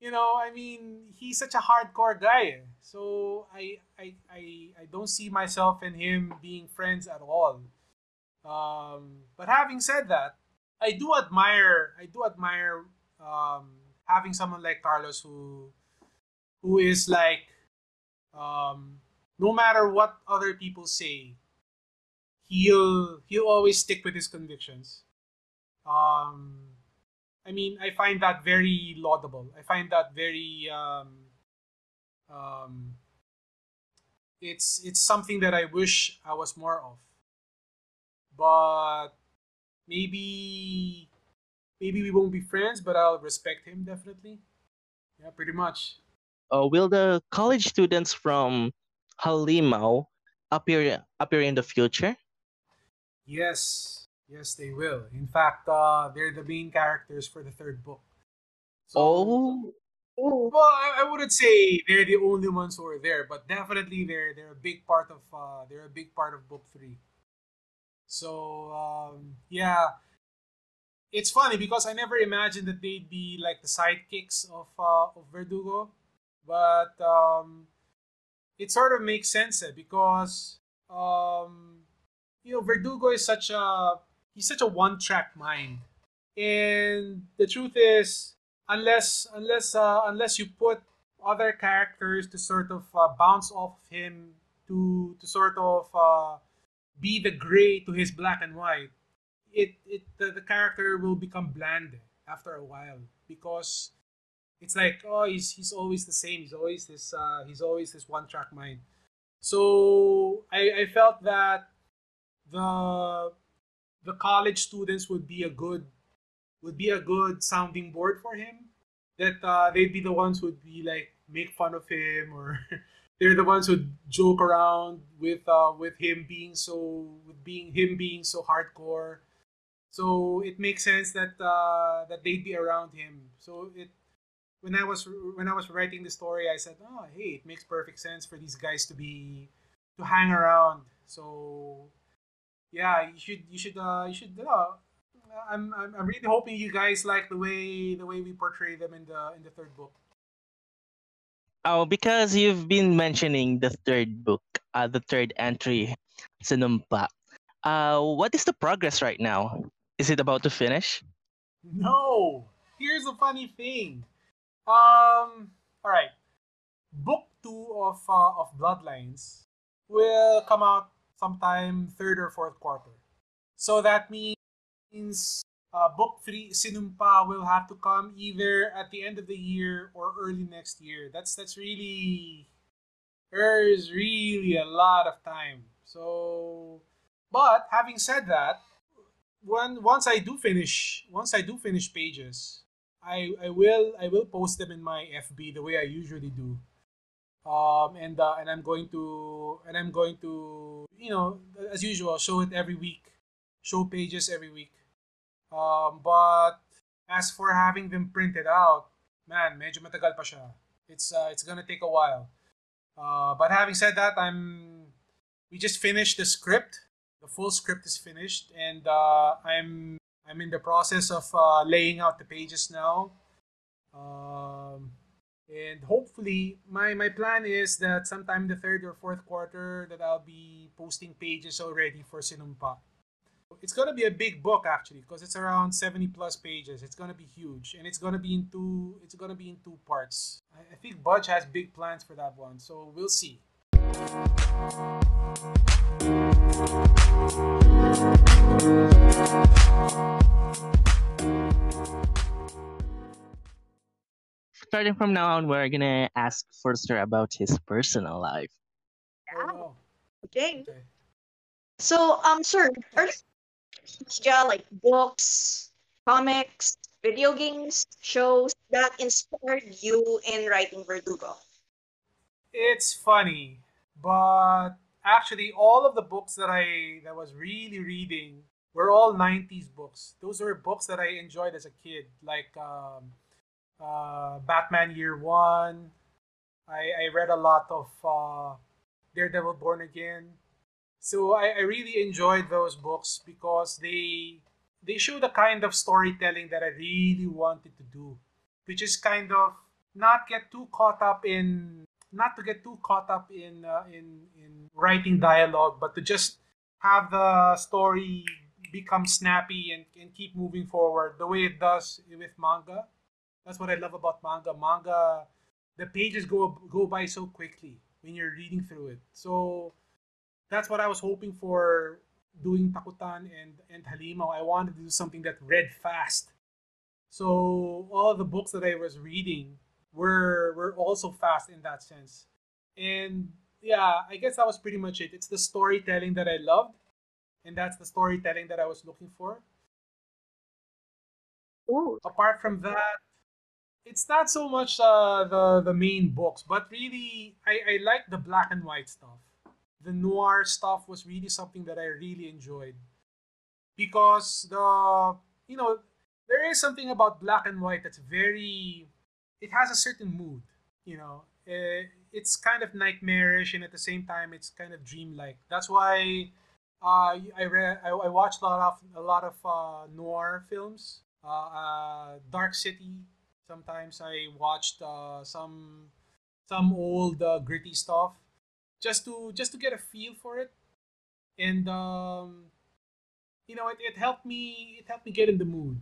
you know, I mean, he's such a hardcore guy. So I I I, I don't see myself and him being friends at all. Um, but having said that, I do admire I do admire um, having someone like Carlos who who is like um, no matter what other people say, he'll he'll always stick with his convictions. Um, I mean, I find that very laudable. I find that very um, um, it's it's something that I wish I was more of. But maybe maybe we won't be friends, but I'll respect him definitely. Yeah, pretty much. Uh, will the college students from Halimaw appear appear in the future? Yes, yes, they will. In fact, uh, they're the main characters for the third book. So, oh. Well, I, I wouldn't say they're the only ones who are there, but definitely they're they're a big part of uh, they're a big part of book three. So um, yeah, it's funny because I never imagined that they'd be like the sidekicks of uh, of Verdugo, but um, it sort of makes sense eh, because um, you know Verdugo is such a he's such a one track mind, and the truth is unless unless uh, unless you put other characters to sort of uh, bounce off of him to to sort of uh, be the gray to his black and white, it it the, the character will become bland after a while because it's like oh he's he's always the same. He's always this uh he's always this one track mind. So i i felt that the the college students would be a good would be a good sounding board for him. That uh, they'd be the ones who'd be like make fun of him or they're the ones who joke around with uh, with him being so with being him being so hardcore. So it makes sense that uh, that they'd be around him. So it when I was when I was writing the story, I said, "Oh, hey, it makes perfect sense for these guys to be to hang around." So yeah, you should you should uh, you should. Uh, I'm, I'm I'm really hoping you guys like the way the way we portray them in the in the third book. Oh, because you've been mentioning the third book, uh, the third entry, Sinumpa. Uh, what is the progress right now? Is it about to finish? No. Here's a funny thing. Um. All right. Book two of uh, of Bloodlines will come out sometime third or fourth quarter. So that means uh, book three, Sinumpa, will have to come either at the end of the year or early next year. That's that's really there's really a lot of time. So, but having said that, when once I do finish, once I do finish pages, I I will I will post them in my FB the way I usually do. Um, and uh, and I'm going to and I'm going to you know as usual show it every week, show pages every week. Um, but as for having them printed out, man, medyo matagal pa siya. It's uh, it's gonna take a while. Uh, but having said that, I'm we just finished the script. The full script is finished, and uh, I'm I'm in the process of uh, laying out the pages now. Um, and hopefully, my my plan is that sometime the third or fourth quarter that I'll be posting pages already for Sinumpa. It's gonna be a big book actually because it's around 70 plus pages. It's gonna be huge and it's gonna be in two. It's gonna be in two parts. I, I think Budge has big plans for that one, so we'll see. Starting from now on, we're gonna ask Forster about his personal life. Oh, no. Okay. Okay. So, um, sir, are there media like books, comics, video games, shows that inspired you in writing Verdugo? It's funny, but actually, all of the books that I that was really reading were all '90s books. Those were books that I enjoyed as a kid, like um, uh, Batman Year One. I, I read a lot of uh, Daredevil Born Again. So I, I really enjoyed those books because they they show the kind of storytelling that I really wanted to do, which is kind of not get too caught up in not to get too caught up in uh, in in writing dialogue, but to just have the story become snappy and, and keep moving forward the way it does with manga. That's what I love about manga. Manga, the pages go go by so quickly when you're reading through it. So that's what I was hoping for doing Takutan and and Halimaw. I wanted to do something that read fast. So all the books that I was reading were were also fast in that sense. And yeah, I guess that was pretty much it. It's the storytelling that I loved, and that's the storytelling that I was looking for. Ooh. Apart from that, it's not so much uh, the the main books, but really I, I like the black and white stuff. The noir stuff was really something that I really enjoyed. Because the you know there is something about black and white that's very it has a certain mood you know? Eh, it's kind of nightmarish and at the same time it's kind of dreamlike. That's why uh, I read I, I watched a lot of a lot of uh, noir films. Uh, uh, Dark City sometimes I watched uh, some some old uh, gritty stuff just to just to get a feel for it and um, you know it, it helped me it helped me get in the mood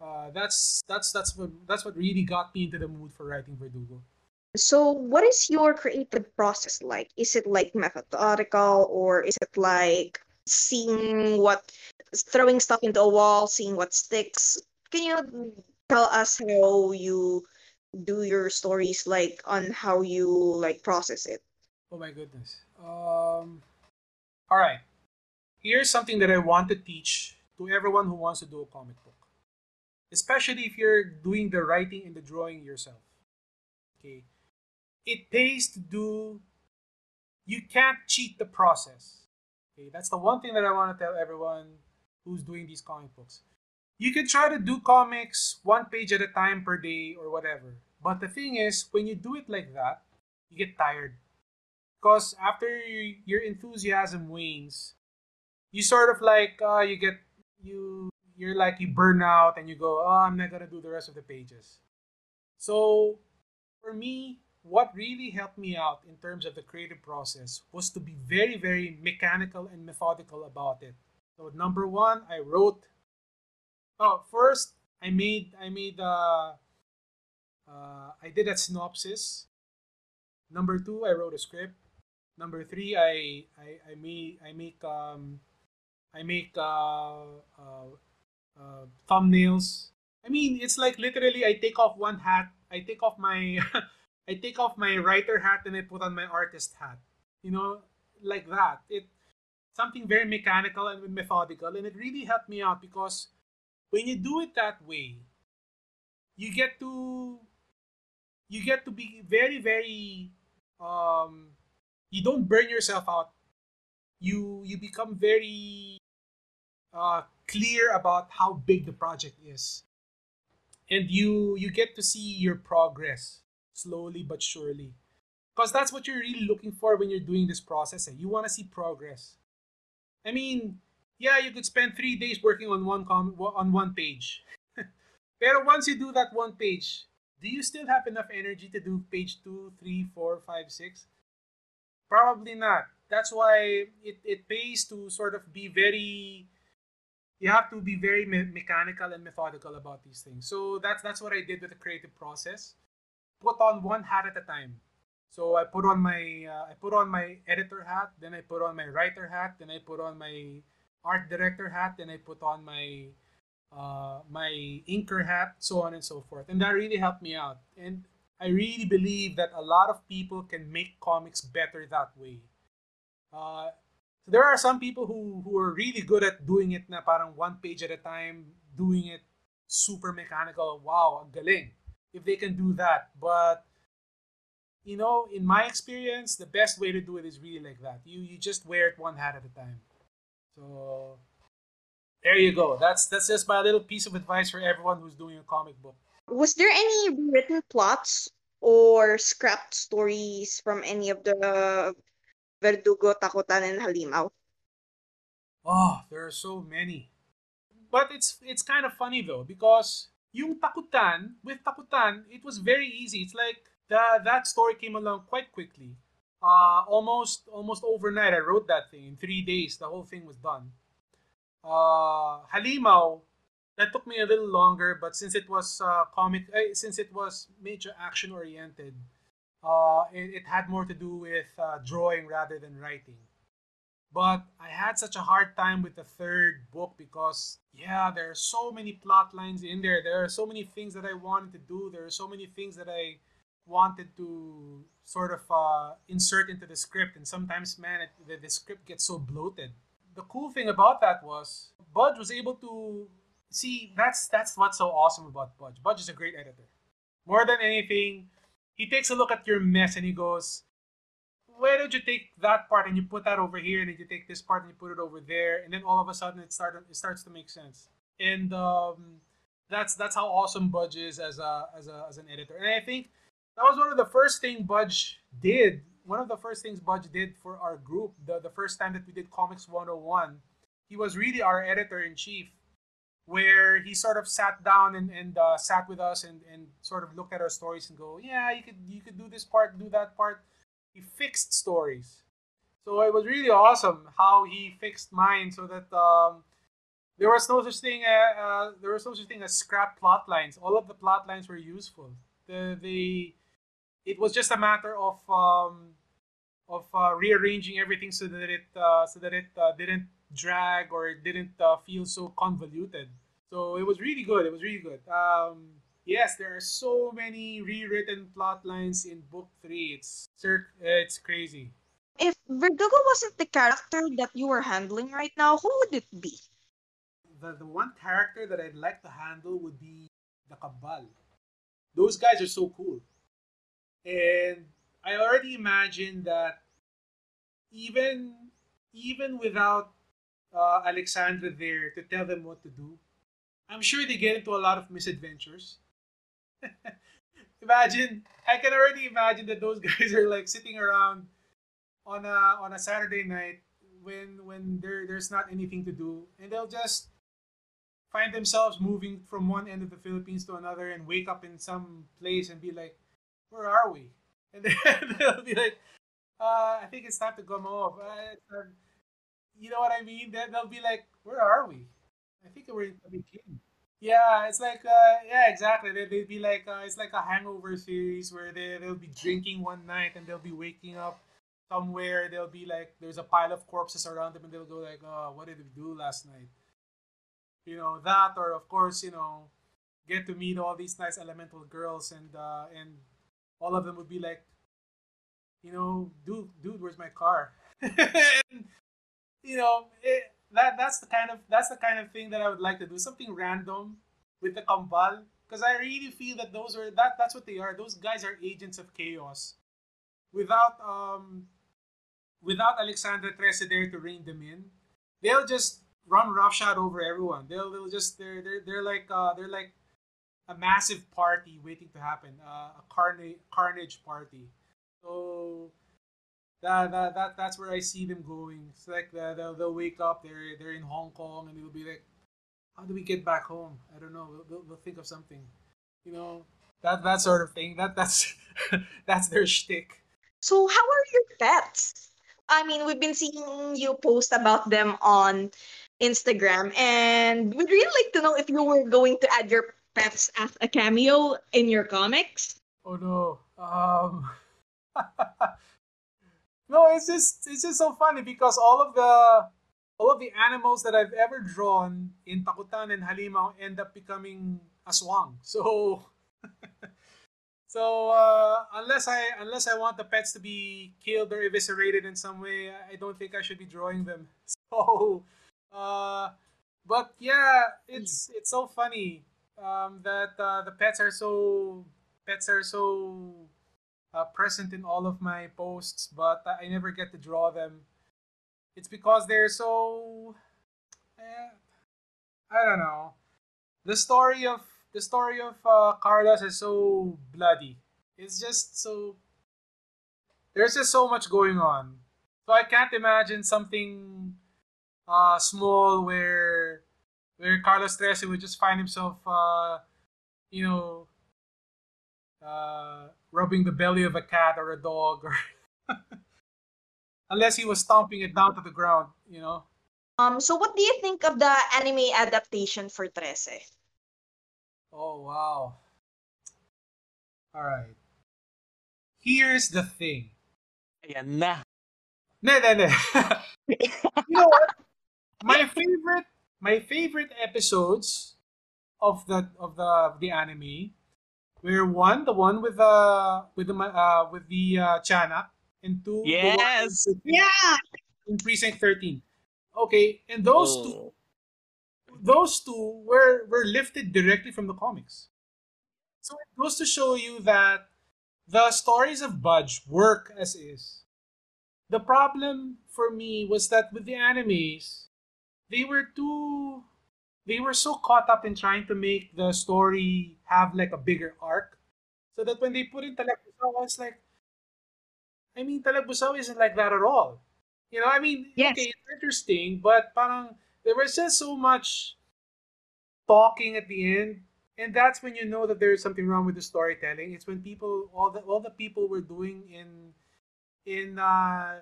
uh, that's that's that's what that's what really got me into the mood for writing Verdugo. So, what is your creative process like? Is it like methodical or is it like seeing what, throwing stuff into a wall, seeing what sticks? Can you tell us how you do your stories, like on how you like process it? Oh my goodness. Um, all right. Here's something that I want to teach to everyone who wants to do a comic book. especially if you're doing the writing and the drawing yourself. Okay, it pays to do. You can't cheat the process. Okay, that's the one thing that I want to tell everyone who's doing these comic books. You can try to do comics one page at a time per day or whatever. But the thing is, when you do it like that, you get tired. Because after your enthusiasm wanes, you sort of like uh, you get you you're like you burn out and you go, oh, I'm not gonna do the rest of the pages. So for me, what really helped me out in terms of the creative process was to be very, very mechanical and methodical about it. So number one, I wrote. Oh, first I made I made uh, uh I did a synopsis. Number two, I wrote a script. Number three, I I, I made I make um I make uh, uh uh, thumbnails. I mean, it's like literally I take off one hat, I take off my I take off my writer hat and I put on my artist hat. You know, like that. It something very mechanical and methodical and it really helped me out because when you do it that way, you get to you get to be very very um you don't burn yourself out. You you become very uh clear about how big the project is and you you get to see your progress slowly but surely because that's what you're really looking for when you're doing this process eh? you want to see progress i mean yeah you could spend three days working on one com- on one page but once you do that one page do you still have enough energy to do page two three four five six probably not that's why it, it pays to sort of be very you have to be very me- mechanical and methodical about these things. So that's that's what I did with the creative process. Put on one hat at a time. So I put on my uh, I put on my editor hat, then I put on my writer hat, then I put on my art director hat, then I put on my uh, my inker hat, so on and so forth. And that really helped me out. And I really believe that a lot of people can make comics better that way. Uh, there are some people who who are really good at doing it na parang one page at a time, doing it super mechanical. Wow, ang galing. If they can do that. But you know, in my experience, the best way to do it is really like that. You you just wear it one hat at a time. So there you go. That's that's just my little piece of advice for everyone who's doing a comic book. Was there any written plots or scrapped stories from any of the Verdugo, Takutan, and Halimaw? Oh, there are so many. But it's it's kind of funny though because yung Takutan, with Takutan, it was very easy. It's like the, that story came along quite quickly. Uh, almost almost overnight, I wrote that thing in three days. The whole thing was done. Uh, that took me a little longer, but since it was uh, comic, uh, since it was major action oriented, uh, it, it, had more to do with uh, drawing rather than writing. But I had such a hard time with the third book because, yeah, there are so many plot lines in there. There are so many things that I wanted to do. There are so many things that I wanted to sort of uh, insert into the script. And sometimes, man, it, the, the script gets so bloated. The cool thing about that was Budge was able to see that's that's what's so awesome about Budge. Budge is a great editor. More than anything, he takes a look at your mess and he goes, why don't you take that part and you put that over here, and then you take this part and you put it over there, and then all of a sudden it started it starts to make sense. And um, that's that's how awesome Budge is as a as a as an editor. And I think that was one of the first thing Budge did. One of the first things Budge did for our group, the, the first time that we did Comics 101, he was really our editor in chief where he sort of sat down and, and uh, sat with us and, and sort of looked at our stories and go, yeah, you could you could do this part, do that part. He fixed stories, so it was really awesome how he fixed mine so that um, there was no such thing. Uh, uh, there was no such thing as scrap plot lines. All of the plot lines were useful. The the it was just a matter of um, of uh, rearranging everything so that it uh, so that it uh, didn't drag or it didn't uh, feel so convoluted. So it was really good. It was really good. Um, yes, there are so many rewritten plot lines in book three. It's it's crazy. If Verdugo wasn't the character that you were handling right now, who would it be? the, the one character that I'd like to handle would be the Kambal. Those guys are so cool. And I already imagine that even even without uh, Alexandra there to tell them what to do, I'm sure they get into a lot of misadventures. imagine, I can already imagine that those guys are like sitting around on a on a Saturday night when when there there's not anything to do, and they'll just find themselves moving from one end of the Philippines to another and wake up in some place and be like, "Where are we?" And then they'll be like, uh, "I think it's time to come off." Uh, you know what I mean? Then they'll be like, "Where are we?" I think we're in King. Yeah, it's like uh, yeah, exactly. They they'd be like uh, it's like a hangover series where they they'll be drinking one night and they'll be waking up somewhere. They'll be like there's a pile of corpses around them and they'll go like, oh, what did we do last night? You know that, or of course, you know, get to meet all these nice elemental girls and uh, and all of them would be like, you know, dude, dude, where's my car? and, you know, it, that that's the kind of that's the kind of thing that I would like to do. Something random with the Kambal. Because I really feel that those are that that's what they are. Those guys are agents of chaos. Without um without Alexandra Trese there to rein them in, they'll just run roughshod over everyone. They'll they'll just they're they're they're like uh they're like a massive party waiting to happen, uh, a carnage carnage party. So that, that that that's where I see them going. It's like the, they'll they'll wake up. They're they're in Hong Kong and they'll be like, how do we get back home? I don't know. They'll, they'll think of something, you know. That that sort of thing. That that's that's their shtick. So how are your pets? I mean, we've been seeing you post about them on Instagram, and we'd really like to know if you were going to add your pets as a cameo in your comics. Oh no. Um No, it's just it's just so funny because all of the all of the animals that I've ever drawn in Takutan and Halimaw end up becoming aswang. So so uh, unless I unless I want the pets to be killed or eviscerated in some way, I don't think I should be drawing them. So uh, but yeah, it's it's so funny um, that uh, the pets are so pets are so uh, present in all of my posts, but I never get to draw them. It's because they're so. Eh, I don't know. The story of the story of uh, Carlos is so bloody. It's just so. There's just so much going on, so I can't imagine something uh, small where where Carlos Trese would just find himself, uh, you know, uh, rubbing the belly of a cat or a dog or unless he was stomping it down to the ground, you know. Um so what do you think of the anime adaptation for Trese? Oh wow. All right. Here's the thing. Ayan na. Ne, ne, ne. you know what? My favorite my favorite episodes of the of the the anime we're one, the one with the with the uh with the uh Chana, and two, yes, yeah, in precinct thirteen. Okay, and those oh. two, those two were were lifted directly from the comics. So it goes to show you that the stories of Budge work as is. The problem for me was that with the animes, they were too they were so caught up in trying to make the story have like a bigger arc. So that when they put in Talagbusao, it's like, I mean, Talagbusao isn't like that at all. You know, I mean, yes. okay, it's interesting, but parang there was just so much talking at the end. And that's when you know that there is something wrong with the storytelling. It's when people all the all the people were doing in in uh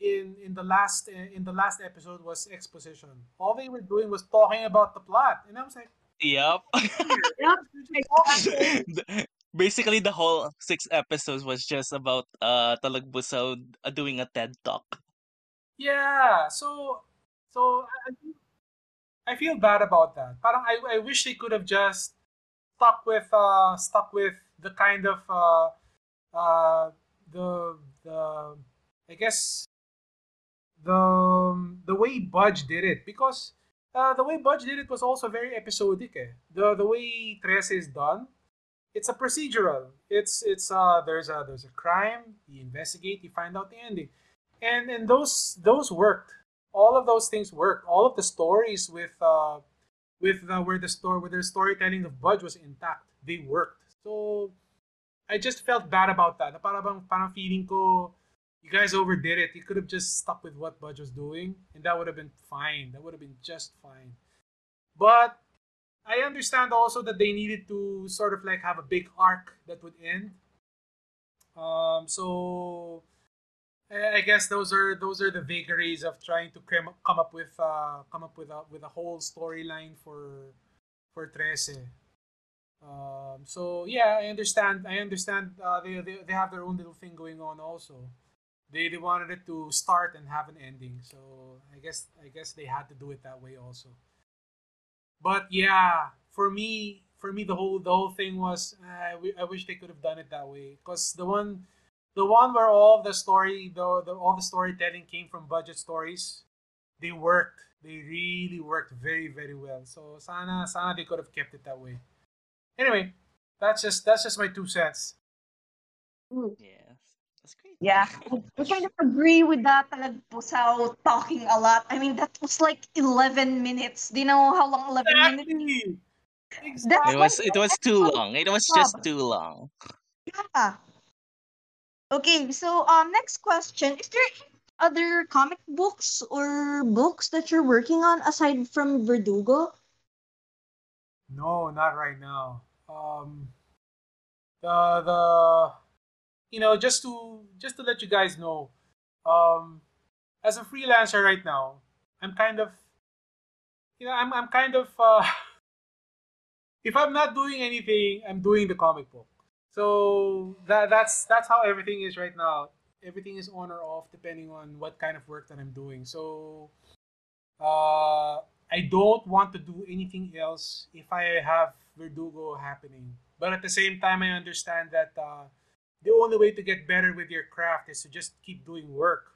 in in the last in the last episode was exposition. All they were doing was talking about the plot, and I was like, "Yep." Basically, the whole six episodes was just about uh Talagbusao uh, doing a TED talk. Yeah, so so I, I feel bad about that. Parang I I wish they could have just stuck with uh stuck with the kind of uh uh the the I guess the um, the way Budge did it because uh, the way Budge did it was also very episodic. Eh. The the way Trese is done, it's a procedural. It's it's uh there's a there's a crime. You investigate. You find out the ending, and and those those worked. All of those things worked. All of the stories with uh with uh, where the story where the storytelling of Budge was intact, they worked. So I just felt bad about that. Parang parang feeling ko you guys overdid it. You could have just stuck with what Budge was doing, and that would have been fine. That would have been just fine. But I understand also that they needed to sort of like have a big arc that would end. Um, so I guess those are those are the vagaries of trying to come come up with uh, come up with a with a whole storyline for for Trese. Um, so yeah, I understand. I understand. Uh, they, they they have their own little thing going on also they, they wanted it to start and have an ending. So i guess i guess they had to do it that way also. But yeah for me for me the whole the whole thing was uh, I wish they could have done it that way. Because the one the one where all the story the, the all the storytelling came from Budge's stories they worked. They really worked very very well. So sana sana they could have kept it that way. Anyway that's just that's just my two cents. Yeah that's great. Yeah, I kind of agree with that. Talagbusao talking a lot. I mean, that was like 11 minutes. Do you know how long 11 exactly. minutes? Exactly. It was it was too long. It was just too long. Yeah. Okay, so um, next question: Is there other comic books or books that you're working on aside from Verdugo? No, not right now. Um, the the you know, just to just to let you guys know, um, as a freelancer right now, I'm kind of, you know, I'm I'm kind of, uh, if I'm not doing anything, I'm doing the comic book. So that that's that's how everything is right now. Everything is on or off depending on what kind of work that I'm doing. So, uh, I don't want to do anything else if I have Verdugo happening. But at the same time, I understand that. Uh, the only way to get better with your craft is to just keep doing work.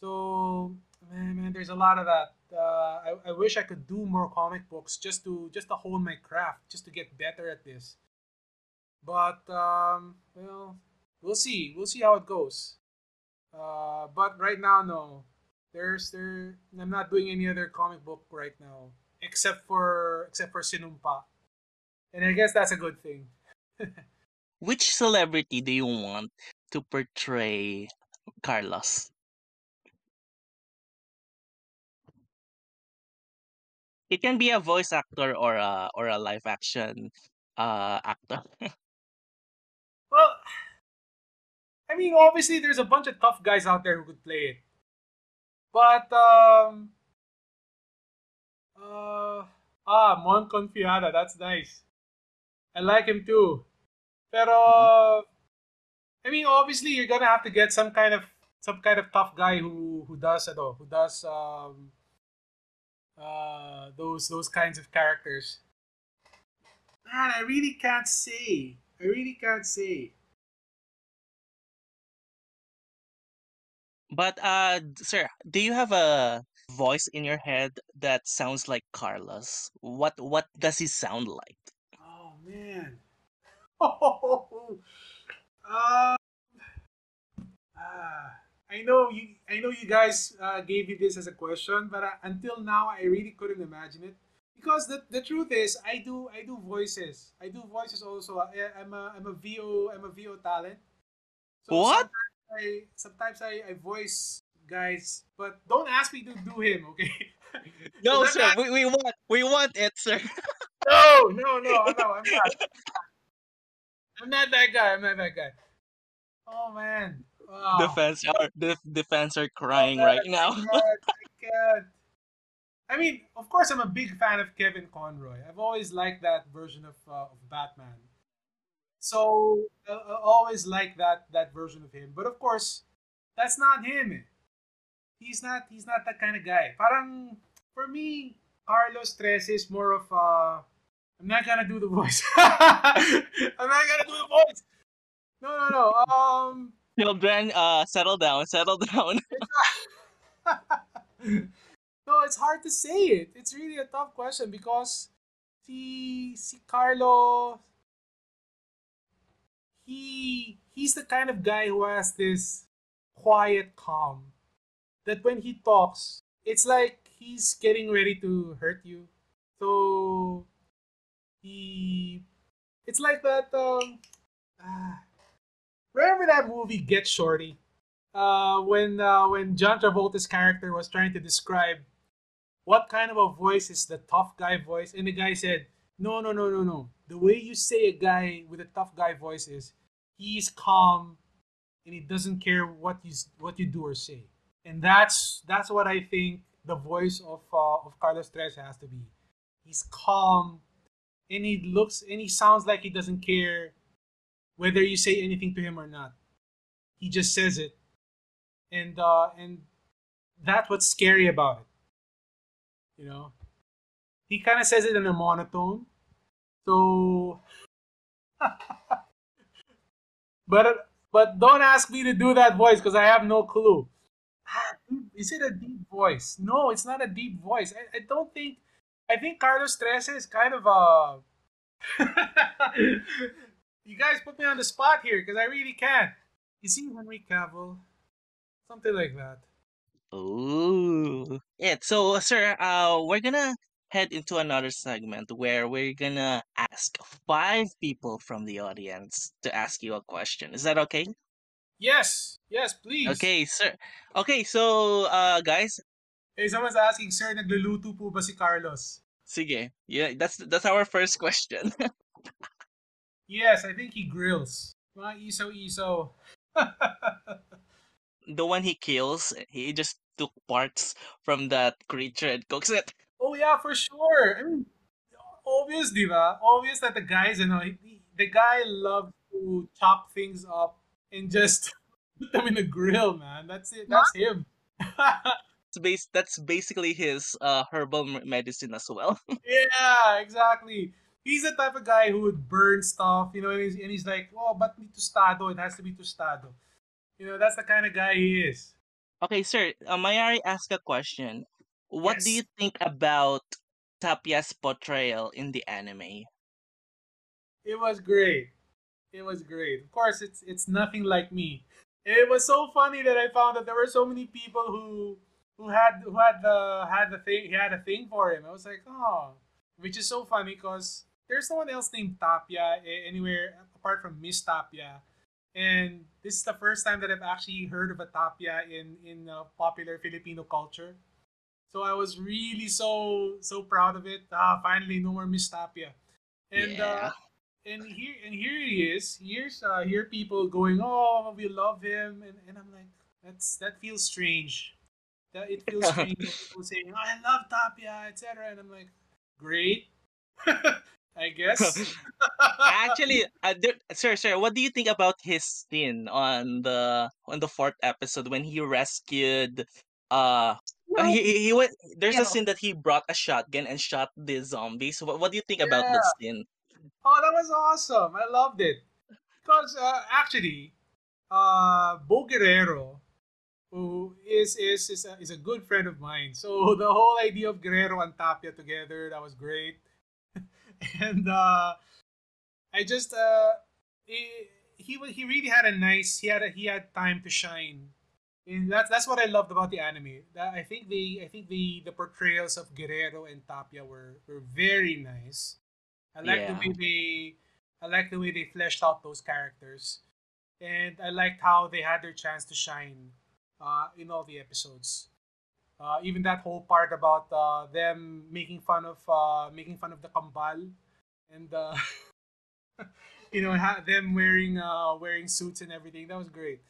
So man, man there's a lot of that. Uh, I, I wish I could do more comic books just to just to hone my craft, just to get better at this. But um, well, we'll see. We'll see how it goes. Uh, but right now, no. There's there. I'm not doing any other comic book right now, except for except for Sinumpa, and I guess that's a good thing. Which celebrity do you want to portray Carlos? It can be a voice actor or a or a live action uh actor. well, I mean, obviously, there's a bunch of tough guys out there who could play it, but um, uh, ah, Mon Confiada, that's nice. I like him too. Pero I mean, obviously, you're gonna have to get some kind of some kind of tough guy who who does ano, who does um uh those those kinds of characters. Man, I really can't say. I really can't say. But uh sir, do you have a voice in your head that sounds like Carlos? What what does he sound like? Oh man. Oh, uh, uh, I know you. I know you guys uh, gave me this as a question, but uh, until now, I really couldn't imagine it because the, the truth is, I do I do voices. I do voices also. I, am a I'm a VO I'm a VO talent. So what? Sometimes I sometimes I, I voice guys, but don't ask me to do him, okay? no, sir. Not... We, we want we want it, sir. no, no, no, no. I'm not. I'm not that guy. I'm not that guy. Oh man. Wow. The fans are the, the fans are crying oh, right now. God, I mean, of course, I'm a big fan of Kevin Conroy. I've always liked that version of uh, of Batman. So I, I always like that that version of him. But of course, that's not him. Eh. He's not. He's not that kind of guy. Parang for me, Carlos Trese is more of a I'm not gonna do the voice. I'm not gonna do the voice. No, no, no. Um, children, uh, settle down, settle down. no, it's hard to say it. It's really a tough question because si si Carlo he he's the kind of guy who has this quiet calm that when he talks, it's like he's getting ready to hurt you. So he it's like that um ah, remember that movie Get Shorty? Uh when uh when John Travolta's character was trying to describe what kind of a voice is the tough guy voice and the guy said no no no no no. The way you say a guy with a tough guy voice is he's calm and he doesn't care what you what you do or say. And that's that's what i think the voice of uh, of carlos Trese has to be. He's calm and he looks and he sounds like he doesn't care whether you say anything to him or not. He just says it. And uh and that's what's scary about it. You know? He kind of says it in a monotone. So but but don't ask me to do that voice because i have no clue. Ah, is it a deep voice? No it's not a deep voice. I, I don't think i think carlos Trese is kind of a you guys put me on the spot here because i really can't is he henry cavill something like that Ooh. Yeah, so sir, uh we're gonna head into another segment where we're gonna ask five people from the audience to ask you a question. Is that okay? yes yes please Okay, sir. Okay, so uh guys, hey someone's asking sir nagluluto po ba si carlos sige. Yeah, that's that's our first question. yes i think he grills mga iso iso the one he kills, he just took parts from that creature and cooks it. Oh yeah, for sure. I mean, obvious, diva. Obvious that the guys, you know, he, he- the guy loves to chop things up and just put them in a grill, man. That's it. That's him. Base that's basically his uh herbal medicine as well. yeah, exactly. He's the type of guy who would burn stuff, you know, and he's, and he's like, oh, but ni tostado. It has to be tostado. You know, that's the kind of guy he is. okay, sir, uh, may I ask a question? What do you think about Tapia's portrayal in the anime? It was great. It was great. Of course, it's it's nothing like me. It was so funny that I found that there were so many people who who had who had the had the thing he had a thing for him. I was like, oh, which is so funny because there's no one else named Tapia anywhere apart from Miss Tapia, and this is the first time that I've actually heard of a Tapia in in uh, popular Filipino culture. So I was really so so proud of it. Ah, finally, no more Miss Tapia. And uh, and here and here he is. Here's uh here people going, oh, we love him, and, and I'm like, that's that feels strange. That it feels strange. people saying, oh, I love Tapia, etc. And I'm like, great, I guess. Actually, uh, there, sir, sir, what do you think about his scene on the on the fourth episode when he rescued uh No, he, he, he went there's a Yeah. scene that he brought a shotgun and shot the zombies. What, what do you think about that scene? Oh, that was awesome. I loved it. Because uh, actually, uh, Bo Guerrero, who is is is a, is a good friend of mine. So the whole idea of Guerrero and Tapia together, that was great. and uh, I just uh, he, he he really had a nice he had a, he had time to shine. And that's that's what I loved about the anime. That I think the I think the the portrayals of Guerrero and Tapia were were very nice. I like the way they I like the way they fleshed out those characters. And I liked how they had their chance to shine uh, in all the episodes. Uh, even that whole part about uh, them making fun of uh, making fun of the kambal and uh, you know them wearing uh, wearing suits and everything that was great.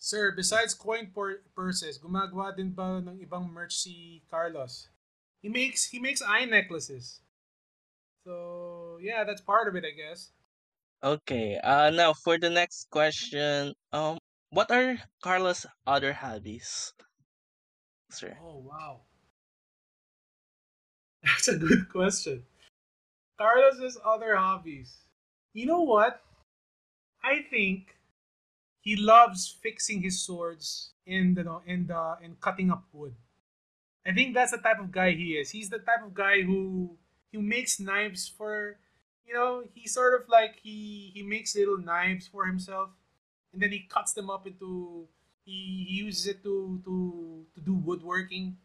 Sir, besides coin por- purses, gumagawa din ba ng ibang merch si Carlos? He makes he makes eye necklaces. So yeah, that's part of it, I guess. Okay. Uh now for the next question, um what are Carlos' other hobbies? Sir. Oh wow, that's a good question. Carlos's other hobbies. You know what? I think he loves fixing his swords in the in the in cutting up wood. I think that's the type of guy he is. He's the type of guy who he makes knives for you know, he sort of like he he makes little knives for himself and then he cuts them up into he, uses it to to to do woodworking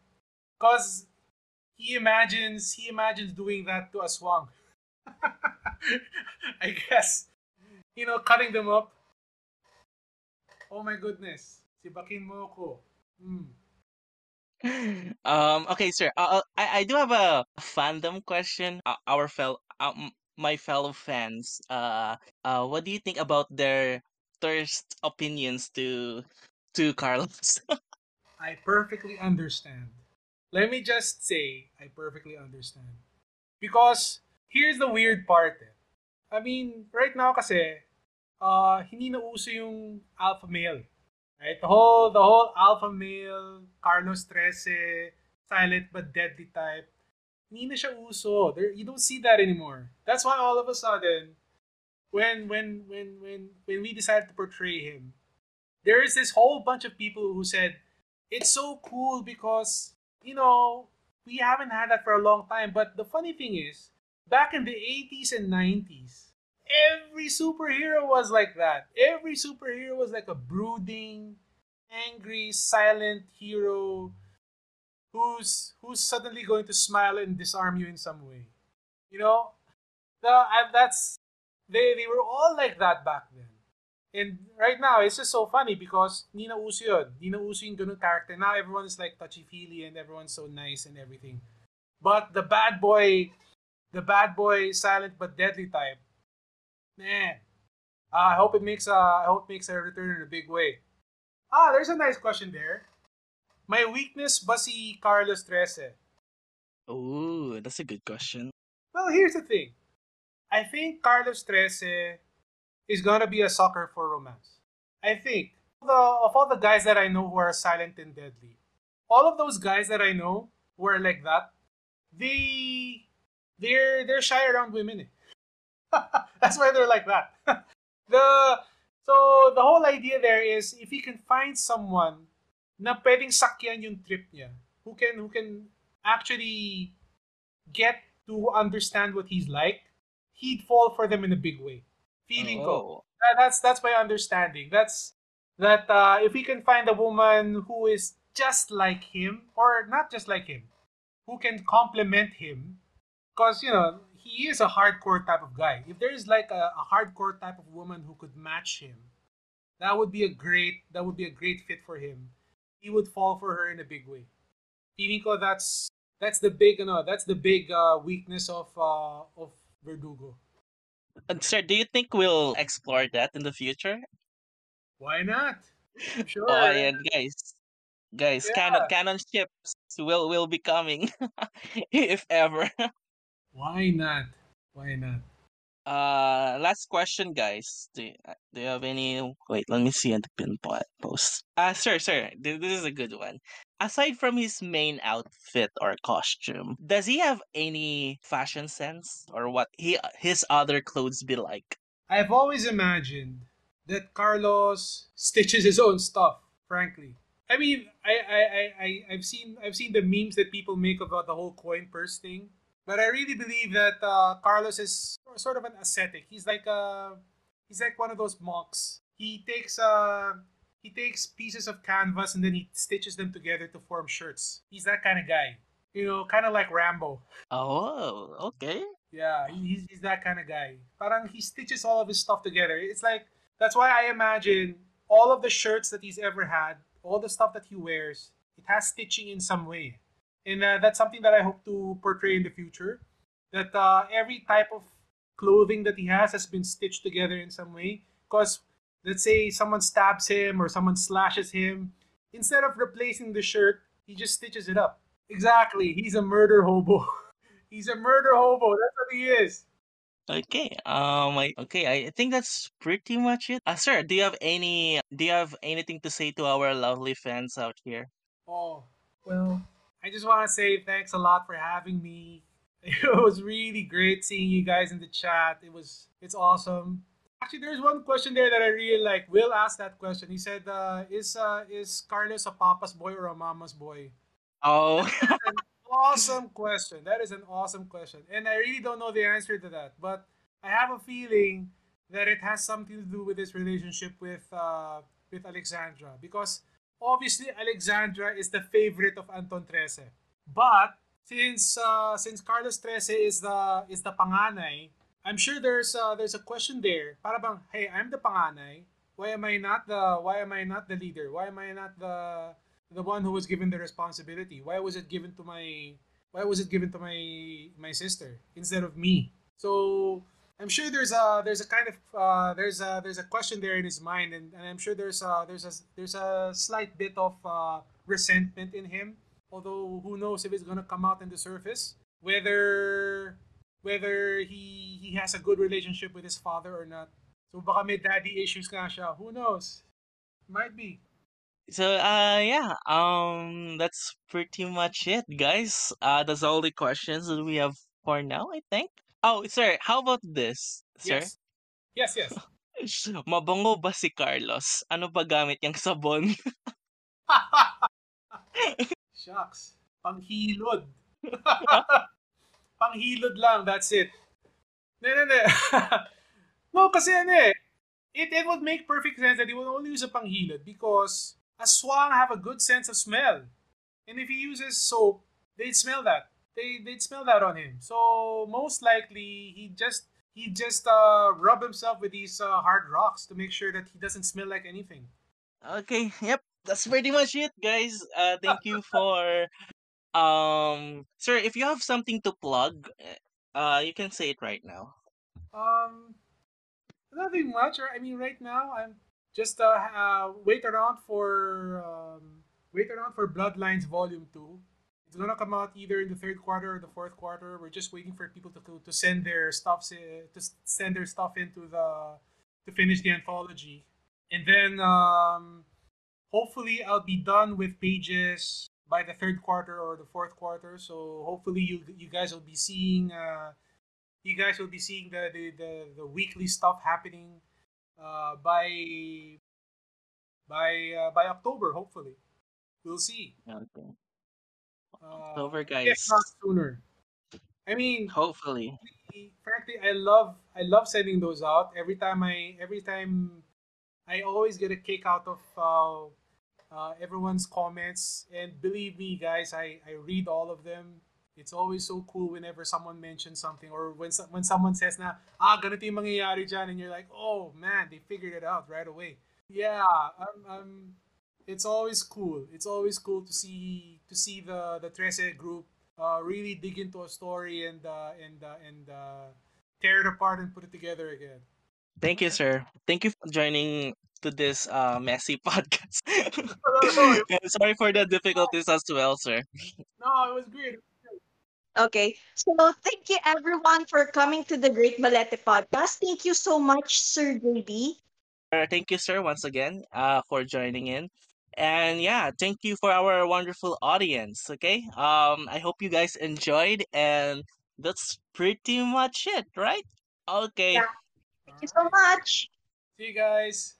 cuz he imagines he imagines doing that to Aswang. I guess you know, cutting them up. Oh my goodness. Sibakin mo ko. Mm. um okay sir uh, uh, I, I do have a fandom question uh, our fellow uh, my fellow fans uh uh what do you think about their thirst opinions to to carlos I perfectly understand. Let me just say, I perfectly understand. Because here's the weird part. Eh. I mean, right now kasi, uh, hindi na uso yung alpha male. Right? The whole, the whole alpha male, Carlos Trece, silent but deadly type, hindi na siya uso. There, you don't see that anymore. That's why all of a sudden, when when when when when we decided to portray him, there is this whole bunch of people who said it's so cool because you know we haven't had that for a long time. But the funny thing is, back in the 80s and 90s, every superhero was like that. Every superhero was like a brooding, angry, silent hero who's who's suddenly going to smile and disarm you in some way. You know, the I, that's they they were all like that back then. And right now, it's just so funny because Nina uso yun. Nina uso yung ganun character. Now everyone's like touchy-feely and everyone's so nice and everything. But the bad boy, the bad boy, silent but deadly type, man, uh, I hope it makes a, I hope it makes a return in a big way. Ah, there's a nice question there. My weakness ba si Carlos Trese? Oh, that's a good question. Well, here's the thing. I think Carlos Trese is gonna be a sucker for romance. I think the, of all the guys that I know who are silent and deadly, all of those guys that I know who are like that, they they're they're shy around women. eh. That's why they're like that. the so the whole idea there is if he can find someone na pwedeng sakyan yung trip niya, who can who can actually get to understand what he's like, he'd fall for them in a big way. Feeling ko. Oh. That- that's that's my understanding. That's that uh, if we can find a woman who is just like him, or not just like him, who can complement him, because you know he is a hardcore type of guy. If there is like a, a hardcore type of woman who could match him, that would be a great that would be a great fit for him. He would fall for her in a big way. Feeling ko that's that's the big no, that's the big uh, weakness of uh, of Verdugo. And sir, do you think we'll explore that in the future? Why not? Oh, sure. Oh, ayan, guys. Guys, canon Yeah. canon ships will will be coming if ever. Why not? Why not? Uh, last question, guys. Do you, uh, do you have any? Wait, let me see on the pin post. Uh, sir, sir, this is a good one. Aside from his main outfit or costume, does he have any fashion sense or what he his other clothes be like? I've always imagined that Carlos stitches his own stuff. Frankly, I mean, I, I, I, I I've seen I've seen the memes that people make about the whole coin purse thing, but I really believe that uh, Carlos is sort of an ascetic. He's like a he's like one of those monks. He takes uh he takes pieces of canvas and then he stitches them together to form shirts. He's that kind of guy. You know, kind of like Rambo. Oh, okay. Yeah, he's, he's that kind of guy. Parang he stitches all of his stuff together. It's like that's why I imagine all of the shirts that he's ever had, all the stuff that he wears, it has stitching in some way, and uh, that's something that I hope to portray in the future. That uh, every type of clothing that he has has been stitched together in some way. Because let's say someone stabs him or someone slashes him, instead of replacing the shirt, he just stitches it up. Exactly, he's a murder hobo. He's a murder hobo. That's what he is. Okay. Um. I, okay. I think that's pretty much it. Uh, sir, do you have any? Do you have anything to say to our lovely fans out here? Oh, well, I just want to say thanks a lot for having me. It was really great seeing you guys in the chat. It was it's awesome. Actually, there's one question there that I really like. Will asked that question. He said, uh, "Is uh, is Carlos a papa's boy or a mama's boy?" Oh, An awesome question. That is an awesome question, and I really don't know the answer to that. But I have a feeling that it has something to do with his relationship with uh, with Alexandra, because obviously Alexandra is the favorite of Anton Trese. But since uh, since Carlos Trese is the is the panganay, I'm sure there's uh, there's a question there. Para bang, hey, I'm the panganay. Why am I not the why am I not the leader? Why am I not the the one who was given the responsibility? Why was it given to my why was it given to my my sister instead of me? So I'm sure there's a there's a kind of uh, there's a there's a question there in his mind, and, and I'm sure there's a there's a there's a slight bit of uh, resentment in him. Although who knows if it's gonna come out in the surface, whether whether he he has a good relationship with his father or not. So baka may daddy issues nga siya. Who knows? Might be. so uh, yeah. Um, that's pretty much it, guys. Uh, that's all the questions that we have for now. I think. Oh, sir. How about this, sir? Yes. Yes, yes. Mabango ba si Carlos? Ano ba gamit niyang sabon? Shucks. Panghilod. Panghilod lang, that's it. No, no, no. no, kasi ano eh, it, it would make perfect sense that he would only use a panghilod because aswang have a good sense of smell. And if he uses soap, they'd smell that. They, they'd smell that on him. So most likely, he just he just uh, rub himself with these uh, hard rocks to make sure that he doesn't smell like anything. Okay, yep. That's pretty much it, guys. Uh, thank you for um, sir. If you have something to plug, eh, uh, you can say it right now. Um, nothing much. I mean, right now I'm just uh, uh wait around for um, wait around for Bloodlines Volume Two. It's gonna come out either in the third quarter or the fourth quarter. We're just waiting for people to to send their stuff to send their stuff into the to finish the anthology, and then um, hopefully I'll be done with pages by the third quarter or the fourth quarter. So hopefully you you guys will be seeing uh, you guys will be seeing the the, the, the weekly stuff happening uh, by by uh, by October. Hopefully, we'll see. Okay. Uh, October, if guys. not sooner. I mean, Hopefully. frankly, frankly, I love I love sending those out. Every time I every time I always get a kick out of uh, uh, everyone's comments, and believe me, guys, I I read all of them. It's always so cool whenever someone mentions something or when so- when someone says na ah ganito yung mangyayari dyan and you're like oh man they figured it out right away. Yeah, I'm, I'm it's always cool. It's always cool to see to see the the Trese group uh, really dig into a story and uh, and uh, and uh, tear it apart and put it together again. Thank you, sir. Thank you for joining to this uh messy podcast. no, And sorry for the difficulties as well, sir. no, it was great. Okay. So thank you everyone for coming to the Great Balete podcast. Thank you so much, Sir JB. Uh, Thank you, sir, once again, uh, for joining in. And yeah, thank you for our wonderful audience. Okay. Um, I hope you guys enjoyed, and that's pretty much it, right? Okay. Yeah. Thank you so much. See you guys.